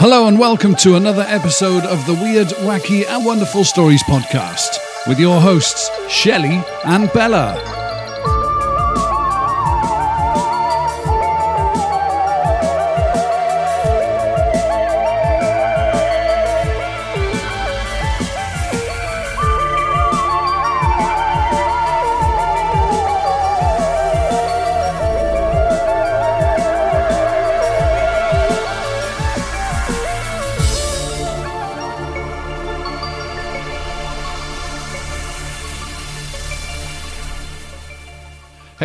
Hello and welcome to another episode of the Weird, Wacky and Wonderful Stories podcast with your hosts, Shelley and Bella.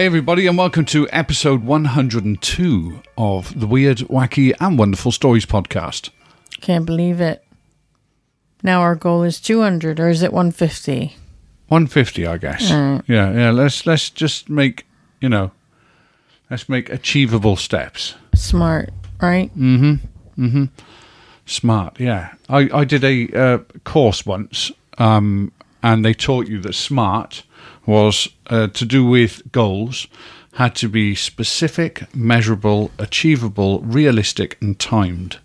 Hey, everybody, and welcome to episode 102 of the Weird, Wacky and Wonderful Stories podcast. Can't believe it. Now our goal is 200, or is it 150? 150, I guess. Yeah, yeah. Let's let's just make you know, let's make achievable steps. Smart, right? Mm-hmm. Mm-hmm. Smart, yeah. I, I did a uh, course once, um, and they taught you that smart was uh, to do with goals, had to be specific, measurable, achievable, realistic, and timed.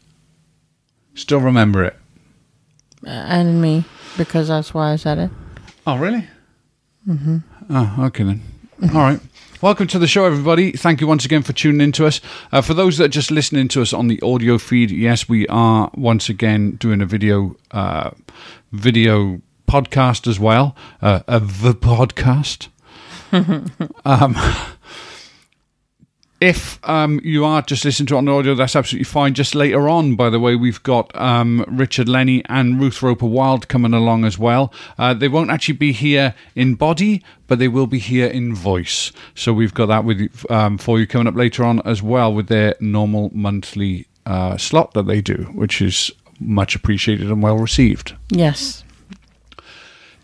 Still remember it. And me, because that's why I said it. Oh, really? Mm-hmm. Oh, okay then. All right. Welcome to the show, everybody. Thank you once again for tuning in to us. Uh, for those that are just listening to us on the audio feed, yes, we are once again doing a video uh, video podcast as well, uh, a the podcast. um, if um, you are just listening to it on audio, that's absolutely fine. Just later on, by the way, we've got um, Richard Lenny and Ruth Roper Wild coming along as well. Uh, they won't actually be here in body, but they will be here in voice. So we've got that with you- um, for you coming up later on as well with their normal monthly uh, slot that they do, which is much appreciated and well received. Yes.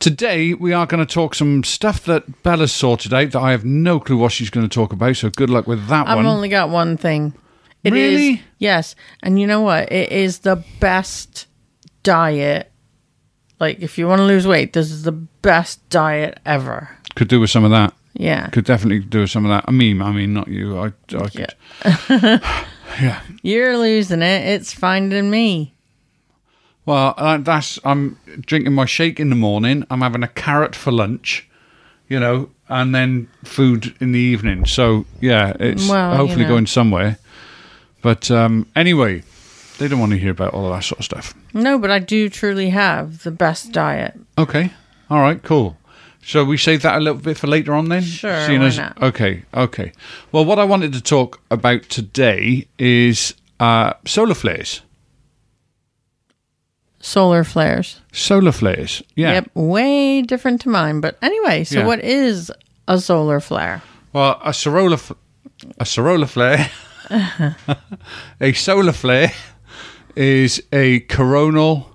Today, we are going to talk some stuff that Bella's sorted out that I have no clue what she's going to talk about. So good luck with that one. I've only got one thing. It is Really? yes. And you know what? It is the best diet. Like, if you want to lose weight, this is the best diet ever. Could do with some of that. Yeah. Could definitely do with some of that. I mean, I mean, not you. I, I could. yeah. You're losing it. It's finding me. Well, uh, that's. I'm drinking my shake in the morning. I'm having a carrot for lunch, you know, and then food in the evening. So yeah, it's Well, you hopefully know. going somewhere. But um, anyway, they don't want to hear about all of that sort of stuff. No, but I do truly have the best diet. Okay. All right. Cool. So we save that a little bit for later on then. Sure, Seeing why as- not? Okay. Okay. Well, what I wanted to talk about today is uh, solar flares. Solar flares. Solar flares. Yeah. Yep, way different to mine. But anyway, so Yeah. what is a solar flare? Well, a solar f- a solar flare, a solar flare is a coronal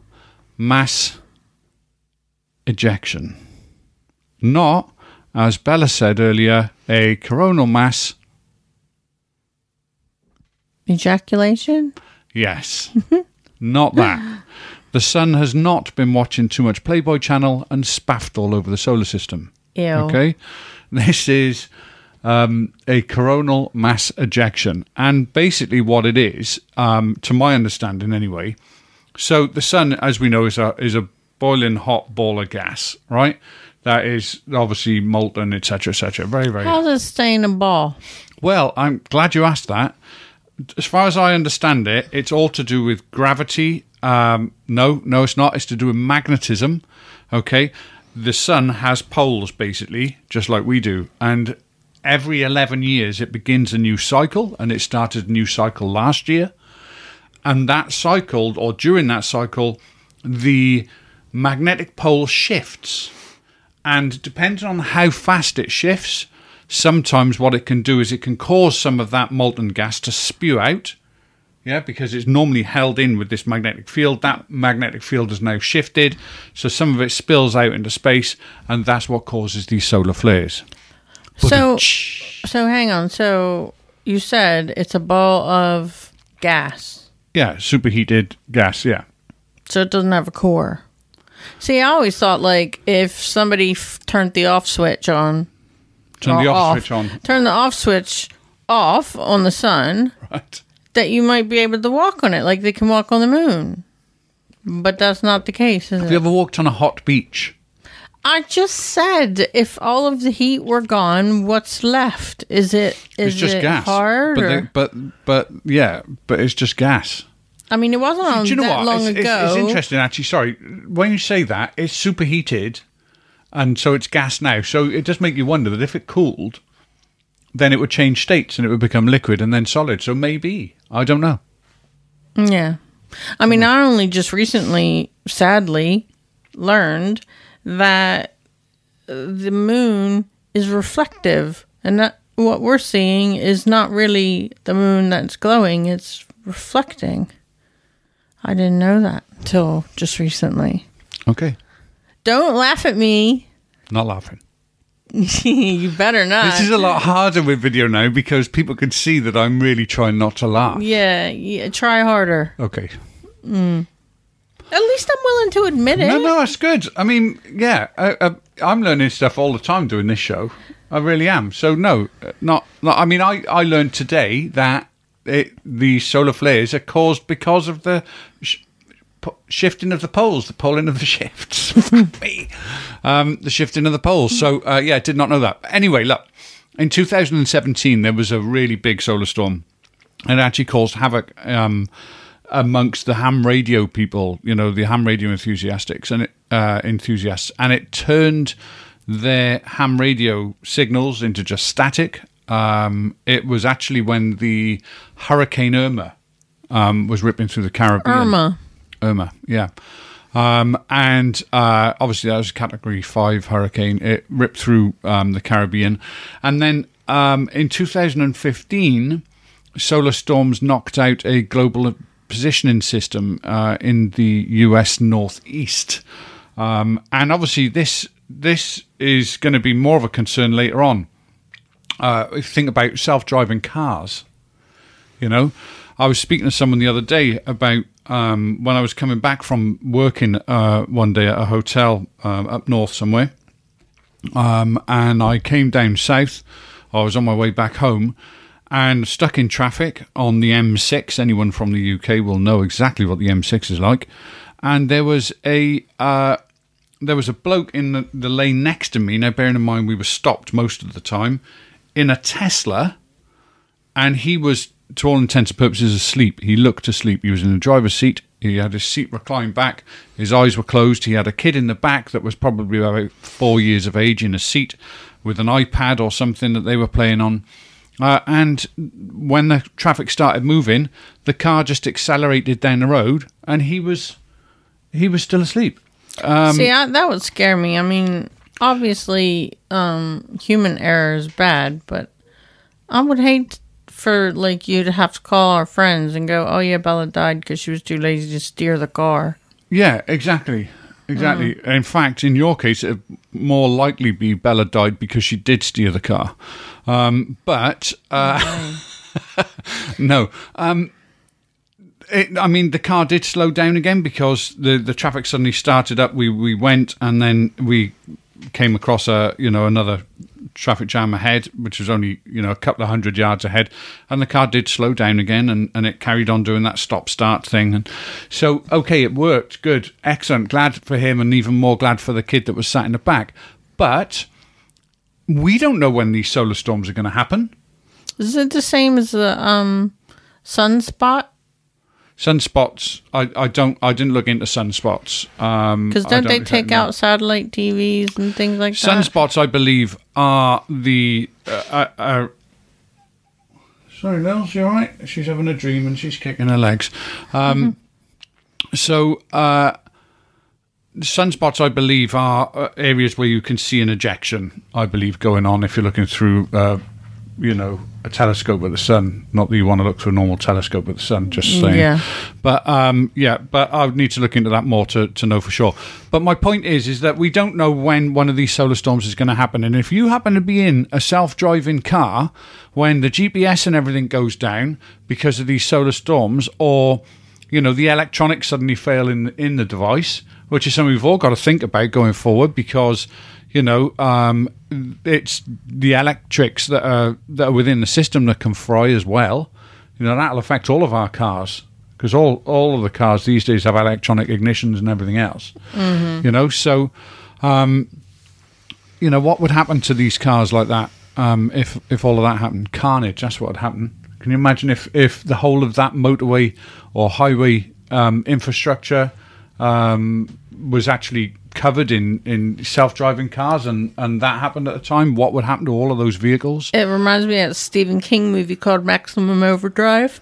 mass ejection, not, as Bella said earlier, a coronal mass. Ejaculation? Yes, not that. The sun has not been watching too much Playboy Channel and spaffed all over the solar system. Ew. Okay, this is um, a coronal mass ejection, and basically what it is, um, to my understanding anyway. So the sun, as we know, is a is a boiling hot ball of gas, right? That is obviously molten, etc., etc. Very, very How's it stay in a ball? well. I'm glad you asked that. As far as I understand it, it's all to do with gravity. Um, no, no, it's not. It's to do with magnetism. Okay, the sun has poles basically, just like we do, and every 11 years it begins a new cycle, and it started a new cycle last year. And that cycle, or during that cycle, the magnetic pole shifts. And depending on how fast it shifts, sometimes what it can do is it can cause some of that molten gas to spew out. Yeah, because it's normally held in with this magnetic field. That magnetic field has now shifted, so some of it spills out into space, and that's what causes these solar flares. So, so hang on. So you said it's a ball of gas. Yeah, superheated gas. Yeah. So it doesn't have a core. See, I always thought like if somebody f- turned the off switch on, Turn the off, switch on. turn the off switch off on the sun, Right. That you might be able to walk on it, like they can walk on the moon. But that's not the case, is Have you ever walked on a hot beach? I just said if all of the heat were gone, what's left? Is it is It's just it gas. hard? but, or- they, but but yeah, but it's just gas. I mean, it wasn't on Do you know that what? long It's, it's- ago. it's interesting, actually. Sorry, when you say that, it's superheated, and so it's gas now. So it does make you wonder that if it cooled, then it would change states and it would become liquid and then solid. So maybe I don't know. Yeah. I mean, I only just recently, sadly, learned that the moon is reflective and that what we're seeing is not really the moon that's glowing, it's reflecting. I didn't know that till just recently. Okay, Don't laugh at me. not laughing. you better not. This is a lot harder with video now because people can see that I'm really trying not to laugh. yeah, yeah, try harder. Okay. Mm. At least I'm willing to admit it. No, no, that's good. I mean, yeah, I, I'm learning stuff all the time doing this show. I really am. So no, not. not I mean, I I learned today that it, the solar flares are caused because of the sh- po- shifting of the poles, the poling of the shifts, um, the shifting of the poles. So uh, yeah, I did not know that. Anyway, look, in 2017 there was a really big solar storm. It actually caused havoc. Um, amongst the ham radio people, you know, the ham radio enthusiasts and it, uh, enthusiasts, and it turned their ham radio signals into just static. Um, it was actually when the Hurricane Irma um, was ripping through the Caribbean. Irma. Irma, yeah. Um, and uh, obviously, that was a Category 5 hurricane. It ripped through um, the Caribbean. And then um, in 2015, solar storms knocked out a global positioning system uh, in the US Northeast. Um, and obviously, this this is going to be more of a concern later on. Uh, if you think about self driving cars, you know, I was speaking to someone the other day about um, when I was coming back from working uh, one day at a hotel um, up north somewhere, um, and I came down south. I was on my way back home and stuck in traffic on the M6. Anyone from the UK will know exactly what the M6 is like. And there was a uh, there was a bloke in the, the lane next to me. Now, bearing in mind we were stopped most of the time in a Tesla and he was, to all intents and purposes, asleep. He looked asleep. He was in the driver's seat. He had his seat reclined back. His eyes were closed. He had a kid in the back that was probably about four years of age in a seat with an iPad or something that they were playing on. Uh, and when the traffic started moving, the car just accelerated down the road, and he was he was still asleep. Um, See, I, that would scare me. I mean, obviously, um, human error is bad, but I would hate for like you to have to call our friends and go, "Oh yeah, Bella died because she was too lazy to steer the car." Yeah, exactly. Exactly. In fact, in your case, it more likely be Bella died because she did steer the car. Um, but uh, no. Um, it, I mean, the car did slow down again because the, the traffic suddenly started up. We we went and then we came across a you know another traffic jam ahead, which was only you know a couple of hundred yards ahead, and the car did slow down again, and, and it carried on doing that stop start thing, and so okay, it worked, good, excellent, glad for him, and even more glad for the kid that was sat in the back, but we don't know when these solar storms are going to happen. Is it the same as the um, sunspot? Sunspots, I, I don't, I didn't look into sunspots. Um, Because I don't, they take out satellite TVs and things like that? Sunspots, I believe, are the. Uh, uh, uh, sorry, Nels, you all right? She's having a dream and she's kicking her legs. Um, So, uh, sunspots, I believe, are uh, areas where you can see an ejection, I believe, going on if you're looking through, uh, you know, a telescope at the sun. Not that you want to look through a normal telescope at the sun, just saying. Yeah. But um, yeah, but I would need to look into that more to, to know for sure. But my point is, is that we don't know when one of these solar storms is going to happen. And if you happen to be in a self-driving car when the GPS and everything goes down because of these solar storms, or you know the electronics suddenly fail in in the device, which is something we've all got to think about going forward because you know um, it's the electrics that are that are within the system that can fry as well you know that'll affect all of our cars because all all of the cars these days have electronic ignitions and everything else. You know, so um, you know what would happen to these cars like that um, if if all of that happened? Carnage. That's what would happen. Can you imagine if if the whole of that motorway or highway um, infrastructure um, was actually covered in, in self driving cars and, and that happened at the time? What would happen to all of those vehicles? It reminds me of a Stephen King movie called Maximum Overdrive.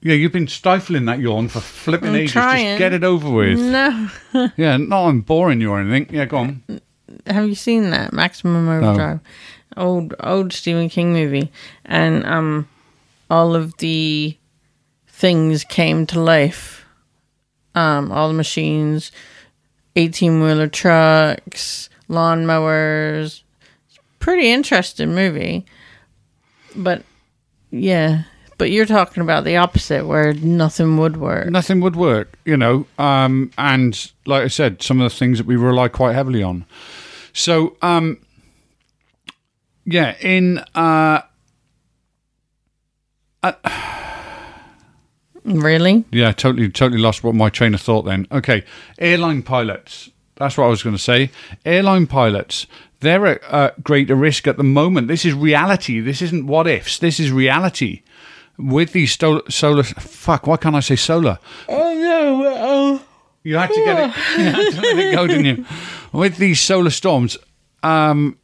Yeah, you've been stifling that yawn for flipping I'm ages. trying. Just get it over with. No, Yeah, not I'm boring you or anything. Yeah, go on. have you seen that Maximum Overdrive? Old old Stephen King movie, and um, all of the things came to life. Um, all the machines, eighteen wheeler trucks, lawnmowers. Pretty interesting movie, but yeah. But you're talking about the opposite, where nothing would work. Nothing would work, you know. Um, and like I said, some of the things that we rely quite heavily on. So, um, yeah, in uh, Really? Yeah, totally, totally lost what my train of thought then. Okay, airline pilots. That's what I was going to say. Airline pilots. They're at uh, greater risk at the moment. This is reality. This isn't what ifs. This is reality. With these sto- solar. Fuck, why can't I say solar? Oh no! Oh. You had to get it. You had to let it go, didn't you? With these solar storms, um,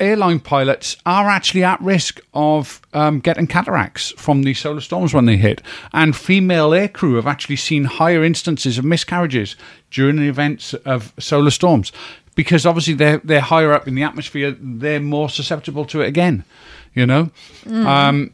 airline pilots are actually at risk of um, getting cataracts from these solar storms when they hit. And female aircrew have actually seen higher instances of miscarriages during the events of solar storms because obviously they're they're higher up in the atmosphere. They're more susceptible to it again. You know. Um,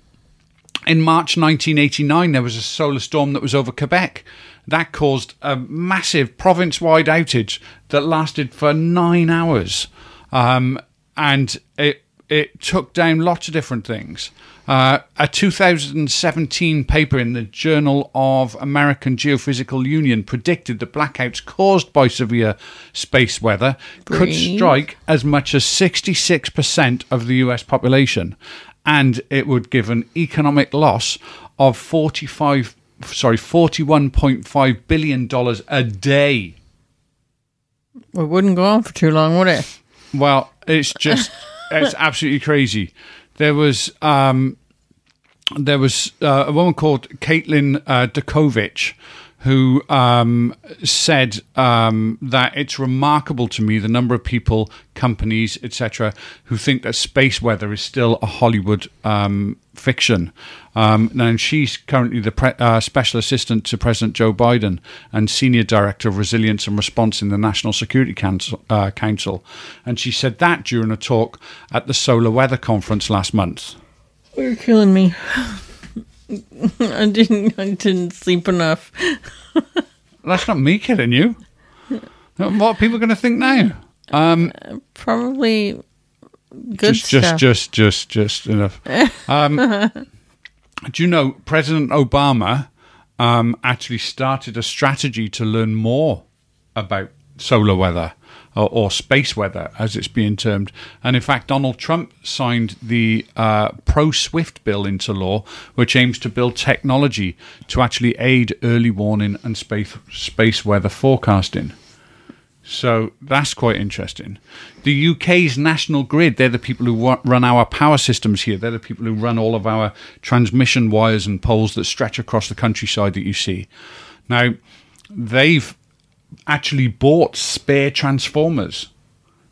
in March 1989, there was a solar storm that was over Quebec. That caused a massive province wide outage that lasted for nine hours. Um, and it, it took down lots of different things. Uh, a 2017 paper in the Journal of American Geophysical Union predicted that blackouts caused by severe space weather could strike as much as 66% of the US population and it would give an economic loss of 45 sorry 41.5 billion dollars a day It wouldn't go on for too long, would it? well it's just it's absolutely crazy. There was um there was uh, a woman called Caitlin uh, Durkovich who um, said um, that it's remarkable to me the number of people, companies, etc., who think that space weather is still a Hollywood um, fiction. Um, and she's currently the pre- uh, special assistant to President Joe Biden and senior director of resilience and response in the National Security Council. Uh, Council. And she said that during a talk at the Solar Weather Conference last month. You're killing me. I didn't. I didn't sleep enough. That's not me killing you. What are people going to think now? Um, Probably good just, just, just, just, just enough. Um, do you know President Obama um, actually started a strategy to learn more about solar weather or, or space weather, as it's being termed? And in fact, Donald Trump signed the uh, PROSWIFT bill into law, which aims to build technology to actually aid early warning and space space weather forecasting. So that's quite interesting. The UK's national grid, they're the people who run our power systems here. They're the people who run all of our transmission wires and poles that stretch across the countryside that you see. Now, they've actually bought spare transformers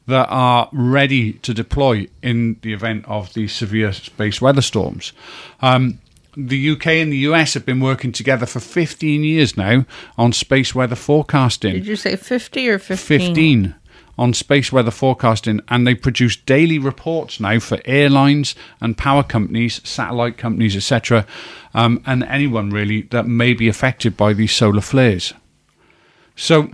that are ready to deploy in the event of these severe space weather storms. Um, the UK and the US have been working together for 15 years now on space weather forecasting. Did you say fifty or fifteen? 15 on space weather forecasting, and they produce daily reports now for airlines and power companies, satellite companies, etc., um, and anyone really that may be affected by these solar flares. So,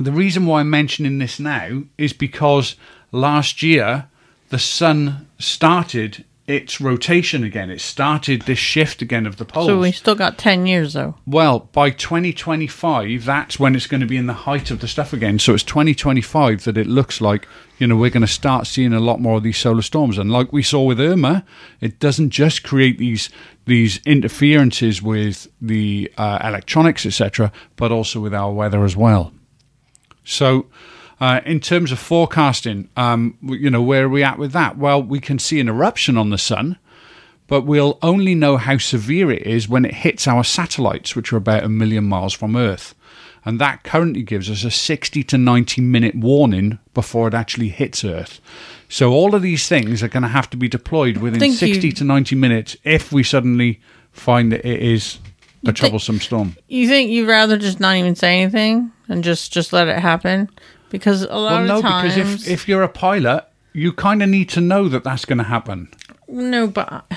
the reason why I'm mentioning this now is because last year the sun started its rotation again. It started this shift again of the poles. So we still got 10 years, though. Well, by 2025, that's when it's going to be in the height of the stuff again. So it's 2025 that it looks like, you know, we're going to start seeing a lot more of these solar storms. And like we saw with Irma, it doesn't just create these these interferences with the uh, electronics, etc., but also with our weather as well. So, uh, in terms of forecasting, um, you know, where are we at with that? Well, we can see an eruption on the sun, but we'll only know how severe it is when it hits our satellites, which are about a million miles from Earth. And that currently gives us a 60 to 90 minute warning before it actually hits Earth. So all of these things are going to have to be deployed within Think 60 you- to 90 minutes if we suddenly find that it is a troublesome storm. You think you'd rather just not even say anything and just just let it happen? Because a lot Well, no, of times, because if, if you're a pilot, you kind of need to know that that's going to happen. no, but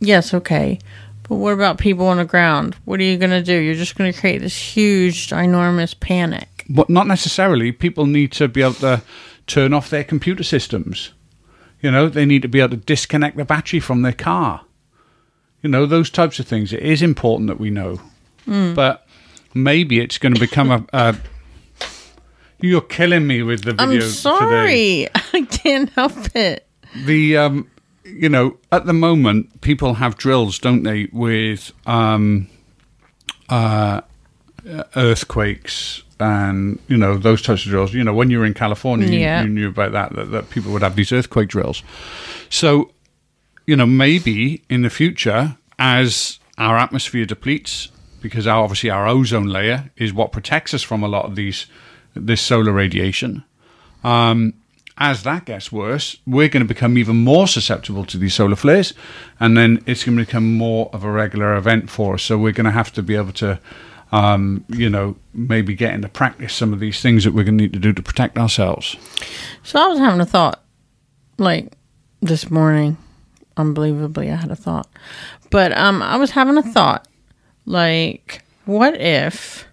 yes, okay. But what about people on the ground? What are you going to do? You're just going to create this huge, enormous panic. But not necessarily. People need to be able to turn off their computer systems. You know, they need to be able to disconnect the battery from their car. You know, those types of things. It is important that we know. Hmm. But maybe it's going to become a. a you're killing me with the video I'm today. sorry. I can't help it. the um you know at the moment people have drills don't they with um uh earthquakes and you know those types of drills. You know when you were in california you- you, knew about that, that that people would have these earthquake drills. So you know maybe in the future as our atmosphere depletes because our, obviously our ozone layer is what protects us from a lot of these this solar radiation um, as that gets worse, we're going to become even more susceptible to these solar flares, and then it's going to become more of a regular event for us. So we're going to have to be able to, um, you know, maybe get into practice some of these things that we're going to need to do to protect ourselves. So I was having a thought, like this morning. Unbelievably, I had a thought, but um, I was having a thought, like, what if,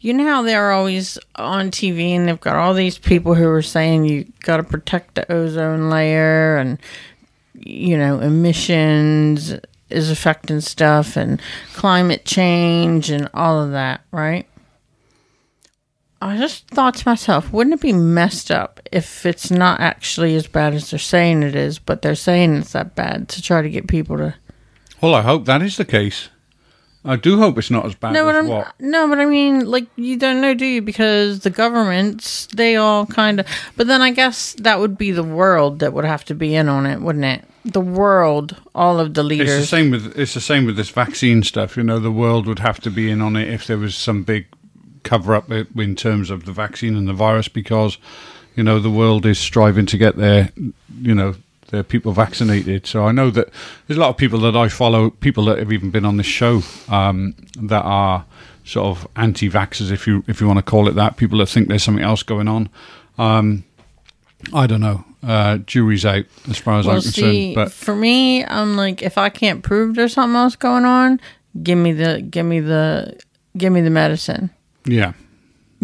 you know how they're always on TV and they've got all these people who are saying you got to protect the ozone layer and, you know, emissions is affecting stuff and climate change and all of that, right? I just thought to myself, wouldn't it be messed up if it's not actually as bad as they're saying it is, but they're saying it's that bad to try to get people to Well, I hope that is the case. I do hope it's not as bad No, but as I'm what. no, but I mean, like you don't know, do you? Because the governments, they all kind of. But then I guess that would be the world that would have to be in on it, wouldn't it? The world, all of the leaders. It's the same with it's the same with this vaccine stuff. You know, the world would have to be in on it if there was some big cover up in terms of the vaccine and the virus, because you know the world is striving to get their you know their people vaccinated. So I know that there's a lot of people that I follow, people that have even been on this show, um, that are sort of anti-vaxxers, if you if you want to call it that. People that think there's something else going on. Um, I don't know. Uh, jury's out as far as well, I'm concerned. but for me, I'm like, if I can't prove there's something else going on, give me the, give me the, give me the medicine. yeah.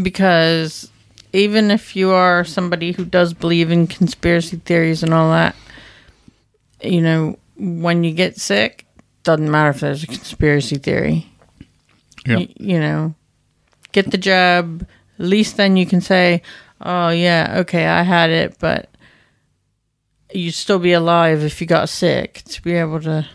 because even if you are somebody who does believe in conspiracy theories and all that, you know, when you get sick, doesn't matter if there's a conspiracy theory. Yeah. Y- you know, get the jab. At least then you can say, "Oh yeah, okay, I had it," but you'd still be alive if you got sick to be able to.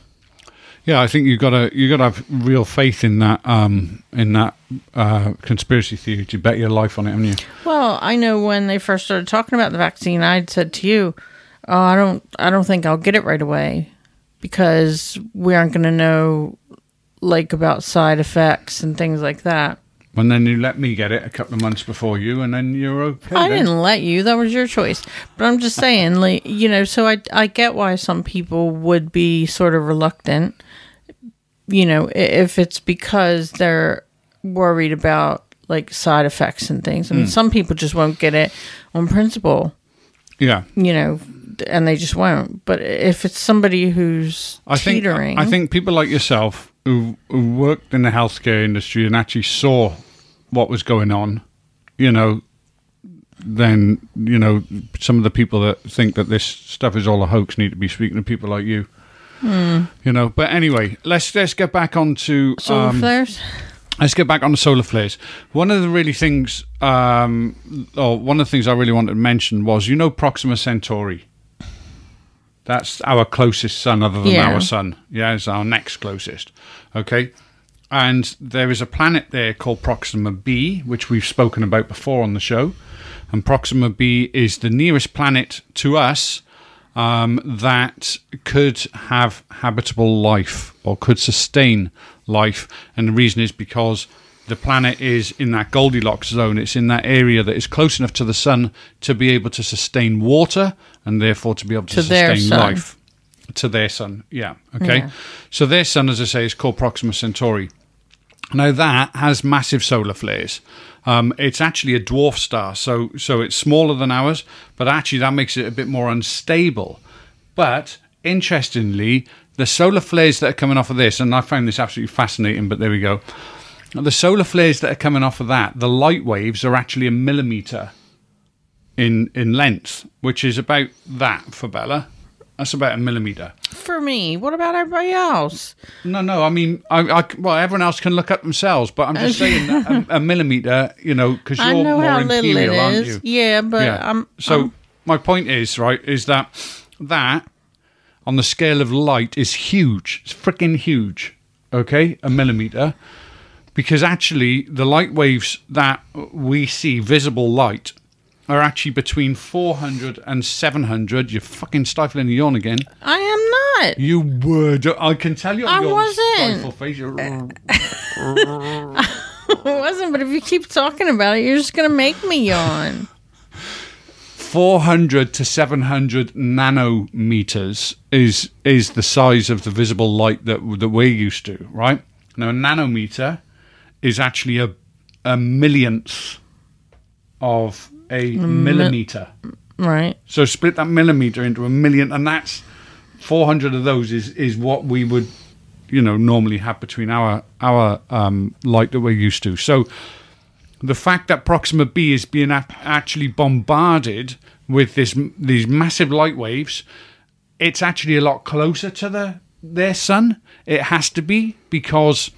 Yeah, I think you've got to you've got to have real faith in that um, in that uh, conspiracy theory to bet your life on it, haven't you? Well, I know when they first started talking about the vaccine, I'd said to you, "Oh, I don't, I don't think I'll get it right away because we aren't going to know like about side effects and things like that." And then you let me get it a couple of months before you, and then you're okay. I then. didn't let you; that was your choice. But I'm just saying, like you know, so I I get why some people would be sort of reluctant. You know, if it's because they're worried about like side effects and things. I mean, hmm. some people just won't get it on principle. Yeah, you know, and they just won't. But if it's somebody who's I think teetering, I think people like yourself who, who worked in the healthcare industry and actually saw what was going on, you know, then you know some of the people that think that this stuff is all a hoax need to be speaking to people like you. You know, but anyway, let's let's get back onto Solar um, flares. Let's get back on the solar flares. One of the really things, um, or one of the things I really wanted to mention was, you know, Proxima Centauri. That's our closest sun, other than Yeah. our sun. Yeah, it's our next closest. Okay, and there is a planet there called Proxima b, which we've spoken about before on the show. And Proxima b is the nearest planet to us um, that could have habitable life or could sustain life. And the reason is because the planet is in that Goldilocks zone. It's in that area that is close enough to the sun to be able to sustain water and therefore to be able to, To sustain life. To their sun, yeah. Okay. Yeah. So their sun, as I say, is called Proxima Centauri. Now that has massive solar flares. Um, it's actually a dwarf star, so so it's smaller than ours, but actually that makes it a bit more unstable. But interestingly, the solar flares that are coming off of this, and I found this absolutely fascinating. But there we go. The solar flares that are coming off of that, the light waves are actually a millimeter in in length, which is about that for Bella. That's about a millimeter. For me, what about everybody else? No, no. I mean, I, I, well, everyone else can look up themselves, but I'm just saying that a, a millimeter, you know, because you're I know more how little it imperial, aren't is. you? Yeah, but I'm so I'm- my point is right is that that on the scale of light is huge. It's freaking huge. Okay, a millimeter. Because actually, the light waves that we see, visible light, are actually between 400 and 700. You're fucking stifling a yawn again. I am not. You would. I can tell you. I wasn't. stifle Face. You're- It wasn't, but if you keep talking about it, you're just gonna make me yawn. 400 to 700 nanometers is is the size of the visible light that that we're used to, right? Now a nanometer is actually a a millionth of a millimeter. Right. So split that millimeter into a million, and that's 400 of those is is what we would, you know, normally have between our our um, light that we're used to. So the fact that Proxima b is being a- actually bombarded with this these massive light waves, it's actually a lot closer to the their sun. It has to be because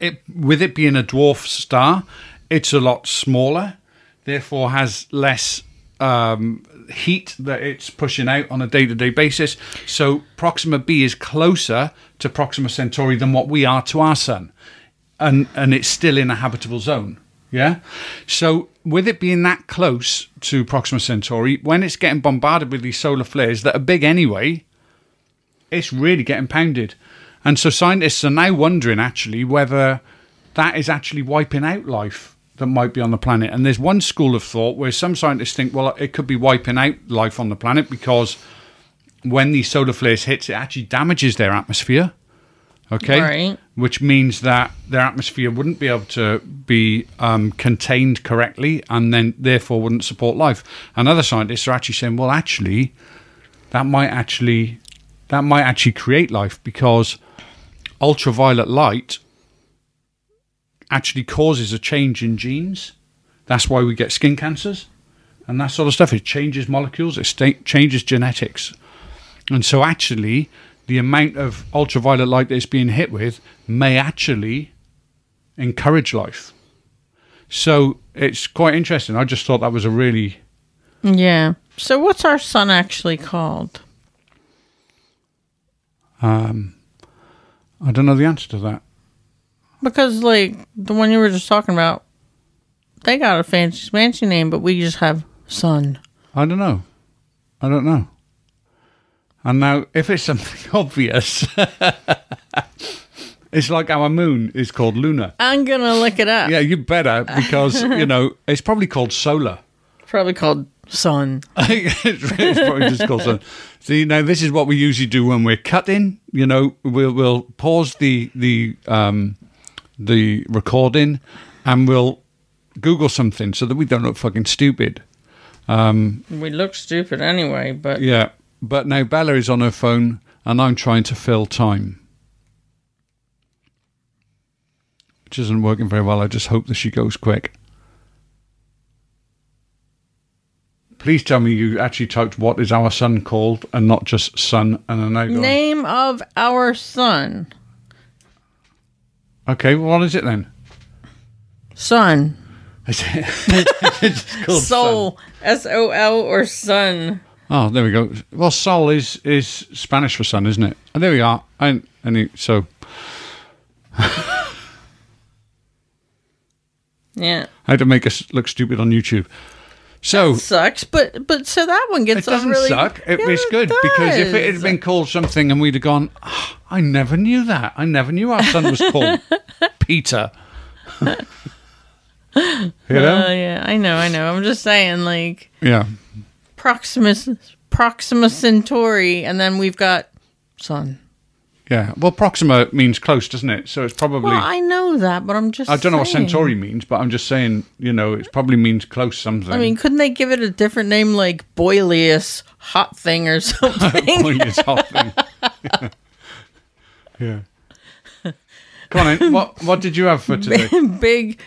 it with it being a dwarf star, it's a lot smaller, therefore has less um, heat that it's pushing out on a day-to-day basis. So Proxima b is closer to Proxima Centauri than what we are to our sun, and and it's still in a habitable zone. Yeah. So with it being that close to Proxima Centauri, when it's getting bombarded with these solar flares that are big anyway, it's really getting pounded. And so scientists are now wondering actually whether that is actually wiping out life that might be on the planet. And there's one school of thought where some scientists think, well, it could be wiping out life on the planet because when these solar flares hits, it actually damages their atmosphere. Okay, Right. which means that their atmosphere wouldn't be able to be um, contained correctly, and then therefore wouldn't support life. And other scientists are actually saying, well, actually, that might actually that might actually create life because ultraviolet light actually causes a change in genes. That's why we get skin cancers and that sort of stuff. It changes molecules, it sta- changes genetics. And so, actually, the amount of ultraviolet light that it's being hit with may actually encourage life. So, it's quite interesting. I just thought that was a really. Yeah. So what's our sun actually called? Um, I don't know the answer to that. Because like the one you were just talking about, they got a fancy fancy name, but we just have sun. I don't know. I don't know. And now, if it's something obvious, it's like our moon is called Luna. I'm gonna look it up. Yeah, you better because you know it's probably called solar. Probably called sun. it's probably just called solar. See, now this is what we usually do when we're cutting. You know, we'll we'll pause the the um the recording, and we'll Google something so that we don't look fucking stupid. We look stupid anyway, but Yeah, but now Bella is on her phone, and I'm trying to fill time. Which isn't working very well. I just hope that she goes quick. Please tell me you actually typed what is our son called and not just son and an egg. Name of our son. Okay, well, what is it then? Son. Is it it's called? Soul. S O L or son. Oh, there we go. Well, sol is is Spanish for sun, isn't it? And there we are. And and he, so Yeah. How to make us look stupid on YouTube. So Sucks, but but so that one gets a doesn't really suck. It, Yeah, it's good because if it had been called something and we'd have gone, "Ah, I never knew that. I never knew our son was called Peter. you know? Oh yeah, I know, I know. I'm just saying, like yeah. Proximus Proxima Centauri, and then we've got Sun. Yeah. Well, Proxima means close, doesn't it? So it's probably. Well, I know that, but I'm just I don't know what saying. Centauri means, but I'm just saying, you know, it probably means close something. I mean, couldn't they give it a different name like Boilius Hot Thing or something? Is hot thing. yeah. Come on, in. what what did you have for today? big,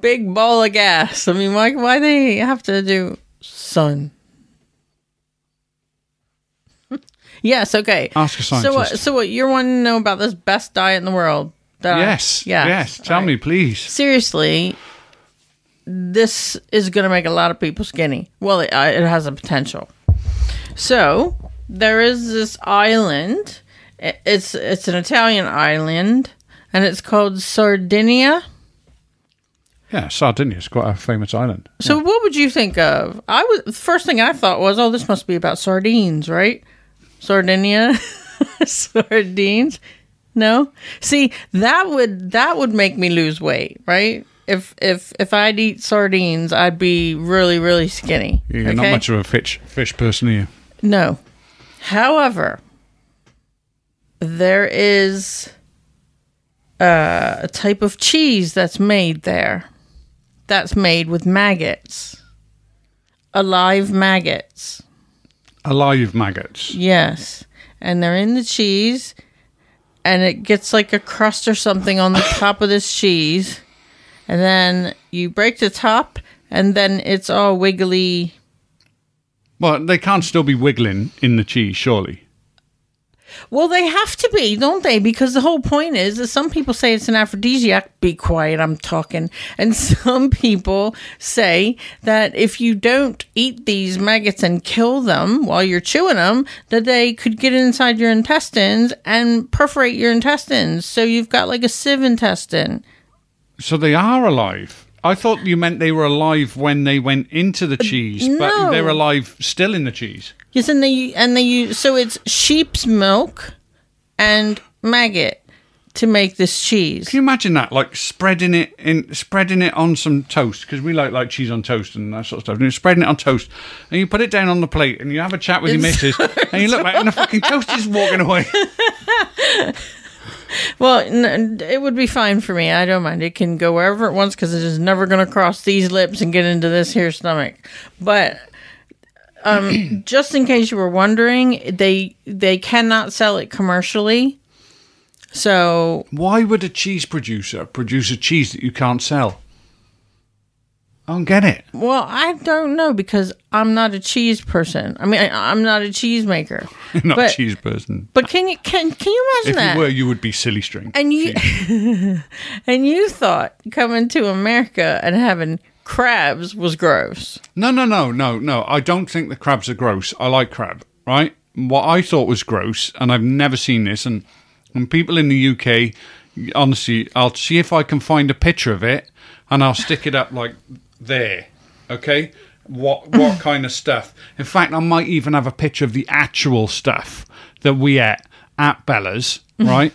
big ball of gas. I mean, why why they have to do sun? Yes. Okay. Ask a So what? scientist. So what? You're wanting to know about this best diet in the world? I- yes. yeah. Yes. Tell right. me, please. seriously, this is going to make a lot of people skinny. Well, it, uh, it has a potential. So there is this island. It's it's an Italian island, and it's called Sardinia. Yeah, Sardinia is quite a famous island. So what would you think of? I was the first thing I thought was, oh, this must be about sardines, right? Sardinia, sardines. No, see that would that would make me lose weight, right? If if if I'd eat sardines, I'd be really really skinny. You're not much of a fish fish person, are you? No. However, there is uh, a type of cheese that's made there. That's made with maggots, alive maggots. Alive maggots. Yes. And they're in the cheese, and it gets like a crust or something on the top of this cheese. And then you break the top, and then it's all wiggly. Well, they can't still be wiggling in the cheese, surely. Well, they have to be, don't they? Because the whole point is that some people say it's an aphrodisiac. Be quiet, I'm talking. And some people say that if you don't eat these maggots and kill them while you're chewing them, that they could get inside your intestines and perforate your intestines. So you've got like a sieve intestine. So they are alive. I thought you meant they were alive when they went into the uh, cheese, but no. they're alive still in the cheese. Yes, and they and they use so it's sheep's milk and maggot to make this cheese. Can you imagine that? Like spreading it in, spreading it on some toast because we like like cheese on toast and that sort of stuff. And you're spreading it on toast, and you put it down on the plate, and you have a chat with your missus, and you look back, and the fucking toast is walking away. Well, it would be fine for me. I don't mind. It can go wherever it wants because it is never going to cross these lips and get into this here stomach. But um, just in case you were wondering, they they cannot sell it commercially. So Why would a cheese producer produce a cheese that you can't sell? I don't get it. Well, I don't know because I'm not a cheese person. I mean, I, I'm not a cheese maker. You're not But- a cheese person. But can you can can you imagine If that? you were, you would be silly string. and you and you thought coming to America and having crabs was gross. No, no, no, no, no. I don't think the crabs are gross. I like crab, right? What I thought was gross, and I've never seen this, and and people in the UK, honestly, I'll see if I can find a picture of it, and I'll stick it up like there. Okay, what what kind of stuff? In fact, I might even have a picture of the actual stuff that we ate at Bella's, right?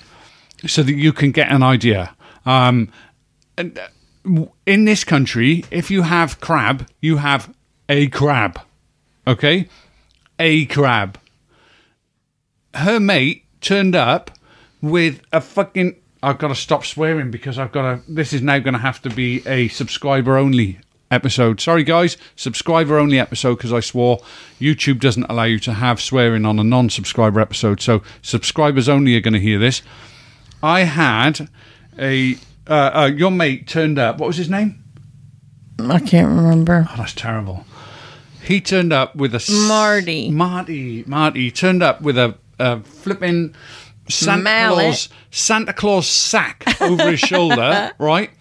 so that you can get an idea. Um, and, uh, in this country, if you have crab, you have a crab. Okay? A crab. Her mate turned up with a fucking. I've got to stop swearing because I've got to. This is now going to have to be a subscriber only episode. Sorry, guys. Subscriber only episode because I swore. YouTube doesn't allow you to have swearing on a non subscriber episode. So subscribers only are going to hear this. I had a. Uh, uh, your mate turned up. What was his name? I can't remember. Oh, that's terrible. he turned up with a s- Marty. Marty, Marty turned up with a, a flipping Santa Mallet. Claus Santa Claus sack over his shoulder, right?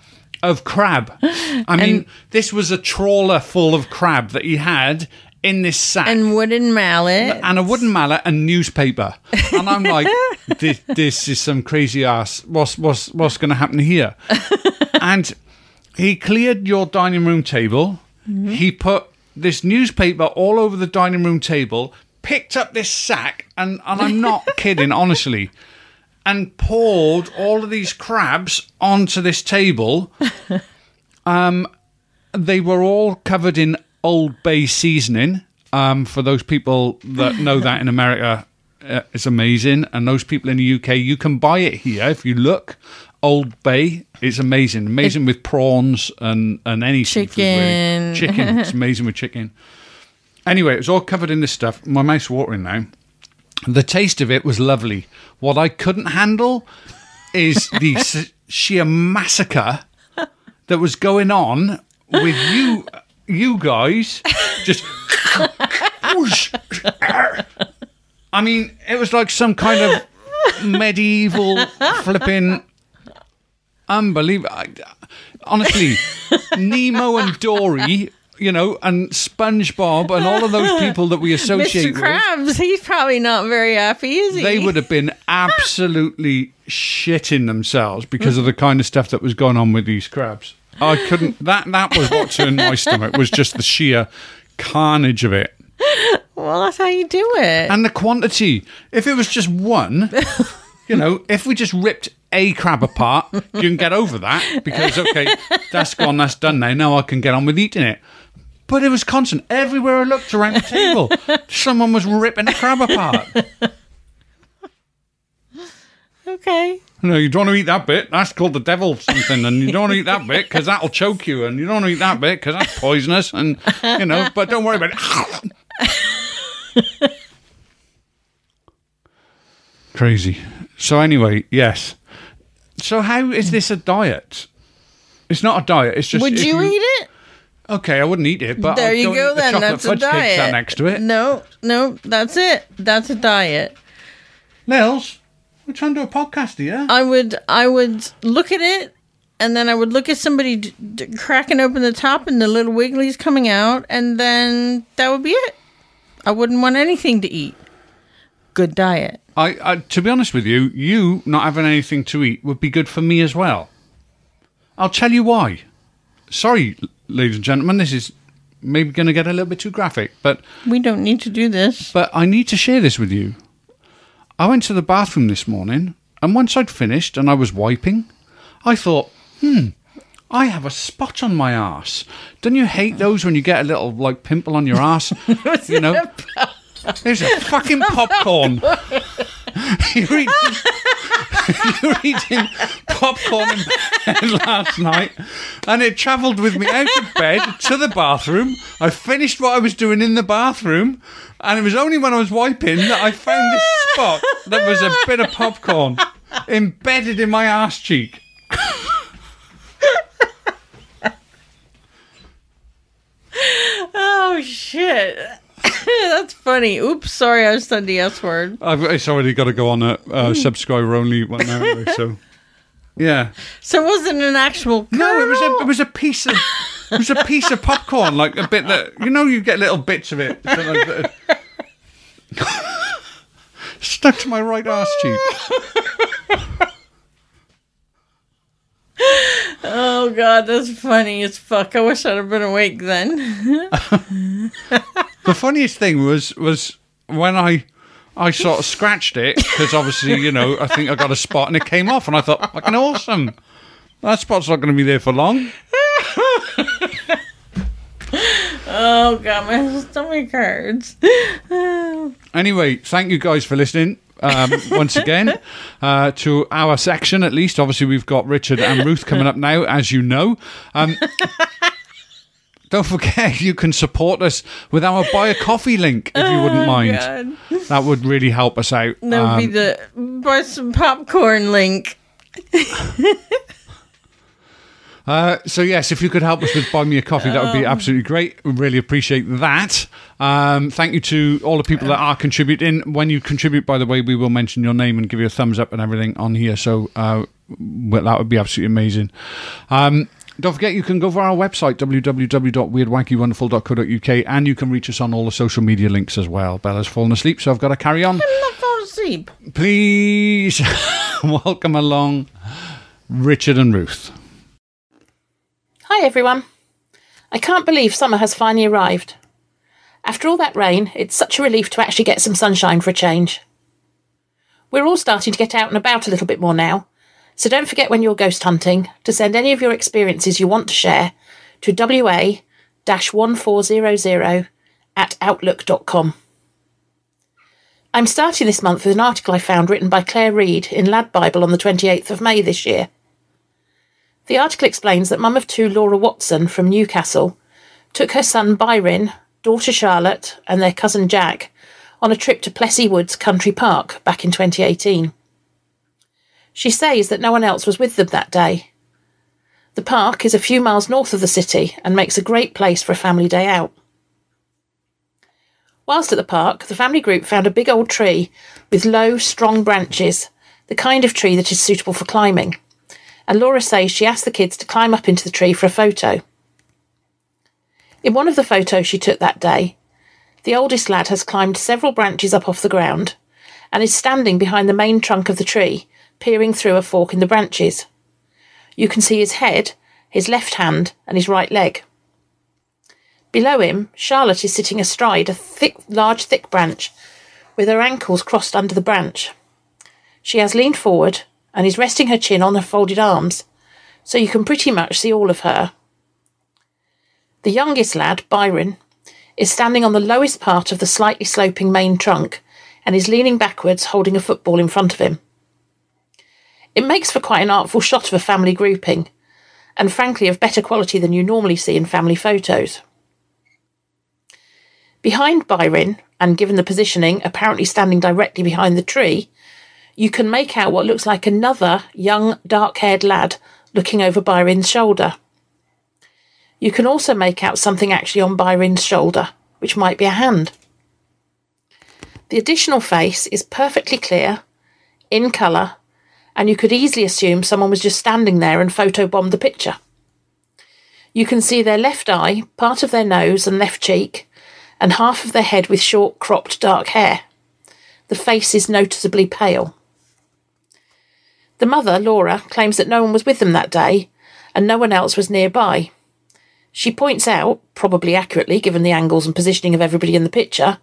Of crab. I mean, this was a trawler full of crab that he had in this sack And wooden mallet. and a wooden mallet and newspaper. And I'm like, this, this is some crazy ass. What's what's what's going to happen here? and he cleared your dining room table. Mm-hmm. He put this newspaper all over the dining room table. Picked up this sack, and, and I'm not kidding, honestly, and poured all of these crabs onto this table. Um, they were all covered in Old Bay seasoning. Um, for those people that know that in America, uh, it's amazing. And those people in the UK, you can buy it here if you look. Old Bay, it's amazing. Amazing with prawns and, and any seafood, really. Chicken. Chicken. It's amazing with chicken. Anyway, it was all covered in this stuff. My mouth's watering now. The taste of it was lovely. What I couldn't handle is the s- sheer massacre that was going on with you, you guys, just. whoosh. I mean, it was like some kind of medieval flipping. Unbelievable. I- Honestly, Nemo and Dory, you know, and SpongeBob and all of those people that we associate Mr. with Krabs, he's probably not very happy, is he? they would have been absolutely shitting themselves because of the kind of stuff that was going on with these crabs. I couldn't. That that was what turned my stomach was just the sheer carnage of it Well, that's how you do it. and the quantity. If it was just one, you know, if we just ripped a crab apart, you can get over that because okay, that's gone, that's done now. Now I can get on with eating it. But it was constant. Everywhere I looked around the table, someone was ripping a crab apart. okay. No, you don't want to eat that bit. That's called the devil something, and you don't want to eat that bit because that'll choke you, and you don't want to eat that bit because that's poisonous, and you know. But don't worry about it. Crazy. So anyway, yes. So how is this a diet? It's not a diet. It's just. Would if you eat it? Okay, I wouldn't eat it, but there I'll you go eat the then. That's a diet. next to it. No, no, that's it. That's a diet. Nels, we're trying to do a podcast here. I would I would look at it and then I would look at somebody d- d- cracking open the top and the little wigglies coming out and then that would be it. I wouldn't want anything to eat. Good diet. I, I, to be honest with you, you not having anything to eat would be good for me as well. I'll tell you why. Sorry, ladies and gentlemen, this is maybe going to get a little bit too graphic, but We don't need to do this. but I need to share this with you. I went to the bathroom this morning, and once I'd finished and I was wiping, I thought, hmm, I have a spot on my ass. Don't you hate those when you get a little like pimple on your ass? you know, there's a fucking popcorn. You're, eating, you're eating popcorn in bed last night, and it travelled with me out of bed to the bathroom. I finished what I was doing in the bathroom, and it was only when I was wiping that I found this spot that was a bit of popcorn embedded in my ass cheek. Oh shit. That's funny. Oops, sorry, I said the S word. I've, it's already got to go on a uh, subscriber only one now, anyway, so yeah. So it wasn't an actual No, it was a it was a piece of it was a piece of popcorn, like a bit that you know you get little bits of it stuck to my right arse cheek. Oh god, that's funny as fuck. I wish I'd have been awake then. The funniest thing was was when I I sort of scratched it because obviously you know I think I got a spot and it came off and I thought fucking awesome. That spot's not going to be there for long. Oh god, my stomach hurts. Anyway, thank you guys for listening. Um, once again, uh, to our section at least. Obviously, we've got Richard and Ruth coming up now, as you know. Um, don't forget, you can support us with our buy a coffee link if you wouldn't mind. God. That would really help us out. That would be Um, the buy some popcorn link. Uh, so yes, if you could help us with buy me a coffee, that would be absolutely great. We really appreciate that. Um, thank you to all the people that are contributing. When you contribute, by the way, we will mention your name and give you a thumbs up and everything on here. So uh, well, that would be absolutely amazing. Um, don't forget, you can go to our website, www.weirdwackwonderful.co.uk, and you can reach us on all the social media links as well. Bella's fallen asleep, so I've got to carry on. I'm not falling asleep. Please welcome along Richard and Ruth. Hi everyone. I can't believe summer has finally arrived. After all that rain, it's such a relief to actually get some sunshine for a change. We're all starting to get out and about a little bit more now, so don't forget when you're ghost hunting to send any of your experiences you want to share to WA 1400 at outlook.com. I'm starting this month with an article I found written by Claire Reid in Lad Bible on the 28th of May this year. The article explains that mum of two Laura Watson from Newcastle took her son Byron, daughter Charlotte, and their cousin Jack on a trip to Plessey Woods Country Park back in 2018. She says that no one else was with them that day. The park is a few miles north of the city and makes a great place for a family day out. Whilst at the park, the family group found a big old tree with low, strong branches, the kind of tree that is suitable for climbing. And Laura says she asked the kids to climb up into the tree for a photo. In one of the photos she took that day, the oldest lad has climbed several branches up off the ground and is standing behind the main trunk of the tree peering through a fork in the branches. You can see his head, his left hand, and his right leg. Below him, Charlotte is sitting astride a thick, large, thick branch, with her ankles crossed under the branch. She has leaned forward and is resting her chin on her folded arms, so you can pretty much see all of her. The youngest lad, Byron, is standing on the lowest part of the slightly sloping main trunk and is leaning backwards, holding a football in front of him. It makes for quite an artful shot of a family grouping, and frankly of better quality than you normally see in family photos. Behind Byron, and given the positioning, apparently standing directly behind the tree, you can make out what looks like another young, dark haired lad looking over Byron's shoulder. You can also make out something actually on Byron's shoulder, which might be a hand. The additional face is perfectly clear, in colour, and you could easily assume someone was just standing there and photobombed the picture. You can see their left eye, part of their nose and left cheek, and half of their head with short, cropped dark hair. The face is noticeably pale. The mother, Laura, claims that no one was with them that day, and no one else was nearby. She points out, probably accurately given the angles and positioning of everybody in the picture,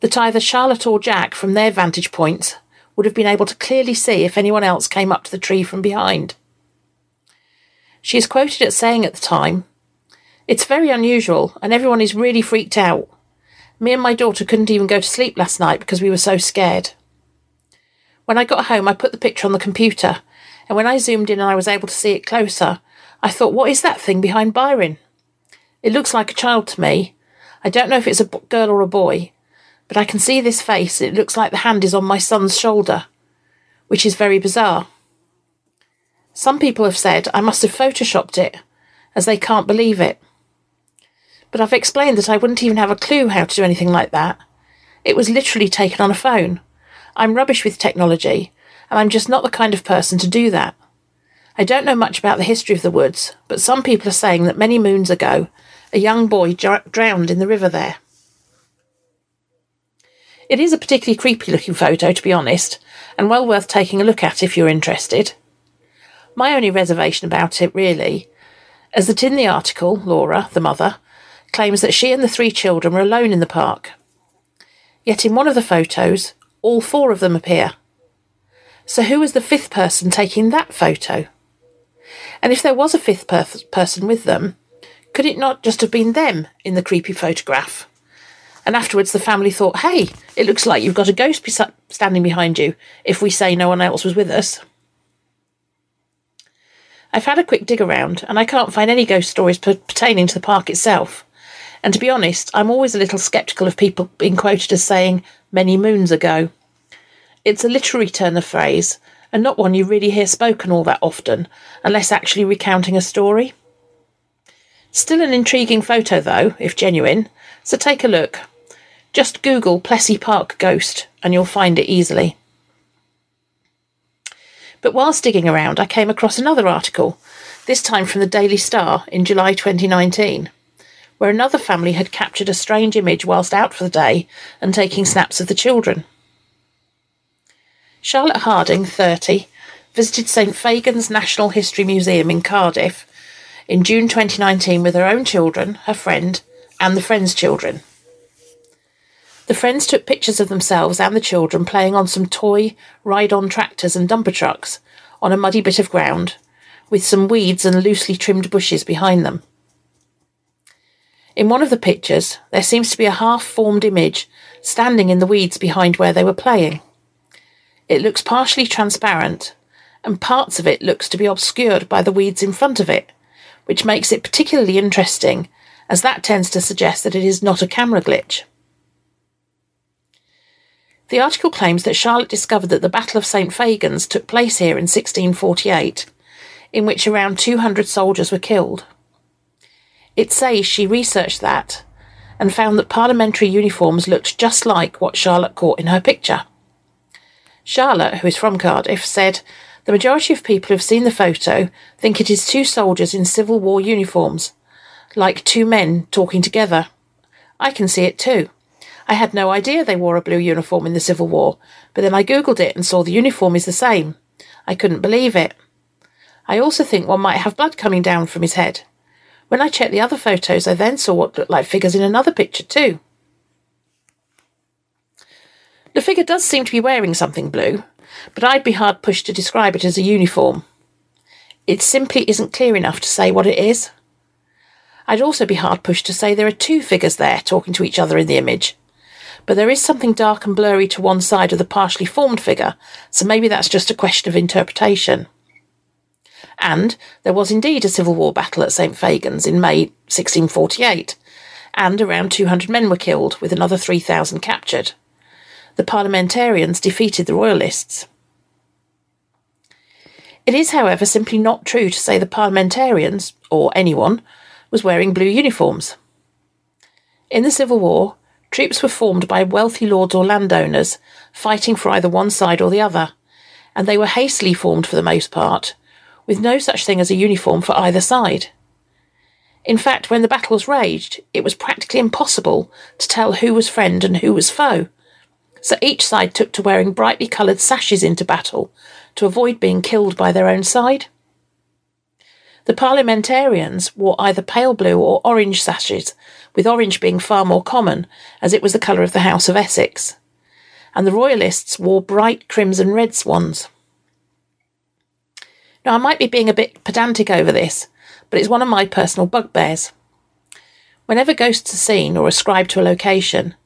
that either Charlotte or Jack, from their vantage points, would have been able to clearly see if anyone else came up to the tree from behind. She is quoted as saying at the time, It's very unusual, and everyone is really freaked out. Me and my daughter couldn't even go to sleep last night because we were so scared. When I got home, I put the picture on the computer, and when I zoomed in and I was able to see it closer, I thought, What is that thing behind Byron? It looks like a child to me. I don't know if it's a girl or a boy, but I can see this face. It looks like the hand is on my son's shoulder, which is very bizarre. Some people have said I must have photoshopped it, as they can't believe it. But I've explained that I wouldn't even have a clue how to do anything like that. It was literally taken on a phone. I'm rubbish with technology, and I'm just not the kind of person to do that. I don't know much about the history of the woods, but some people are saying that many moons ago, a young boy drowned in the river there. It is a particularly creepy looking photo, to be honest, and well worth taking a look at if you're interested. My only reservation about it, really, is that in the article, Laura, the mother, claims that she and the three children were alone in the park. Yet in one of the photos, all four of them appear. So who was the fifth person taking that photo? And if there was a fifth per- person with them, could it not just have been them in the creepy photograph? And afterwards, the family thought, hey, it looks like you've got a ghost standing behind you if we say no one else was with us. I've had a quick dig around and I can't find any ghost stories pertaining to the park itself. And to be honest, I'm always a little sceptical of people being quoted as saying many moons ago. It's a literary turn of phrase, and not one you really hear spoken all that often, unless actually recounting a story. Still an intriguing photo, though, if genuine, so take a look. Just Google Plessey Park ghost and you'll find it easily. But whilst digging around, I came across another article, this time from the Daily Star in July 2019, where another family had captured a strange image whilst out for the day and taking snaps of the children. Charlotte Harding, 30, visited St Fagan's National History Museum in Cardiff in June 2019 with her own children, her friend, and the friend's children. The friends took pictures of themselves and the children playing on some toy ride on tractors and dumper trucks on a muddy bit of ground, with some weeds and loosely trimmed bushes behind them. In one of the pictures, there seems to be a half formed image standing in the weeds behind where they were playing. It looks partially transparent, and parts of it looks to be obscured by the weeds in front of it, which makes it particularly interesting, as that tends to suggest that it is not a camera glitch. The article claims that Charlotte discovered that the Battle of St Fagans took place here in 1648, in which around 200 soldiers were killed. It says she researched that and found that parliamentary uniforms looked just like what Charlotte caught in her picture. Charlotte, who is from Cardiff, said the majority of people who've seen the photo think it is two soldiers in Civil War uniforms, like two men talking together. I can see it too. I had no idea they wore a blue uniform in the Civil War, but then I googled it and saw the uniform is the same. I couldn't believe it. I also think one might have blood coming down from his head. When I checked the other photos, I then saw what looked like figures in another picture too. The figure does seem to be wearing something blue, but I'd be hard pushed to describe it as a uniform. It simply isn't clear enough to say what it is. I'd also be hard pushed to say there are two figures there talking to each other in the image. But there is something dark and blurry to one side of the partially formed figure, so maybe that's just a question of interpretation. And there was indeed a Civil War battle at St Fagan's in May 1648, and around 200 men were killed, with another 3,000 captured the parliamentarians defeated the royalists. It is, however, simply not true to say the parliamentarians, or anyone, was wearing blue uniforms. In the Civil War, troops were formed by wealthy lords or landowners fighting for either one side or the other, and they were hastily formed for the most part, with no such thing as a uniform for either side. In fact, when the battles raged, it was practically impossible to tell who was friend and who was foe, so each side took to wearing brightly coloured sashes into battle to avoid being killed by their own side. The parliamentarians wore either pale blue or orange sashes, with orange being far more common, as it was the colour of the House of Essex, and the royalists wore bright crimson red swans. Now, I might be being a bit pedantic over this, but it's one of my personal bugbears. Whenever ghosts are seen or ascribed to a location,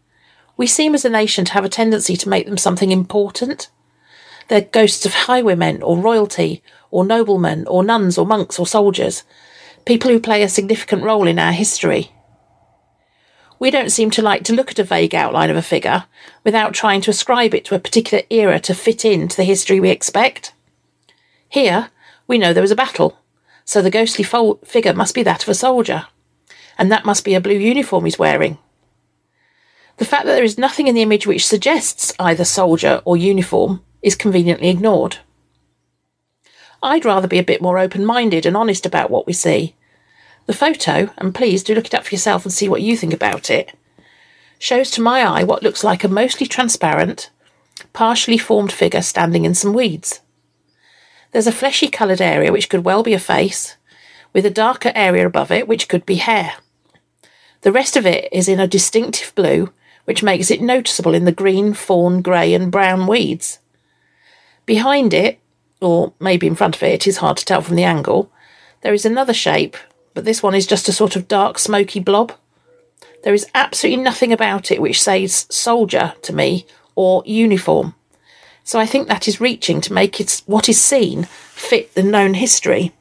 we seem as a nation to have a tendency to make them something important. They're ghosts of highwaymen or royalty or noblemen or nuns or monks or soldiers, people who play a significant role in our history. We don't seem to like to look at a vague outline of a figure without trying to ascribe it to a particular era to fit into the history we expect. Here, we know there was a battle, so the ghostly fo- figure must be that of a soldier, and that must be a blue uniform he's wearing. The fact that there is nothing in the image which suggests either soldier or uniform is conveniently ignored. I'd rather be a bit more open minded and honest about what we see. The photo, and please do look it up for yourself and see what you think about it, shows to my eye what looks like a mostly transparent, partially formed figure standing in some weeds. There's a fleshy coloured area which could well be a face, with a darker area above it which could be hair. The rest of it is in a distinctive blue which makes it noticeable in the green, fawn, grey, and brown weeds. Behind it, or maybe in front of it, it is hard to tell from the angle, there is another shape, but this one is just a sort of dark, smoky blob. There is absolutely nothing about it which says soldier to me or uniform. So I think that is reaching to make it, what is seen fit the known history.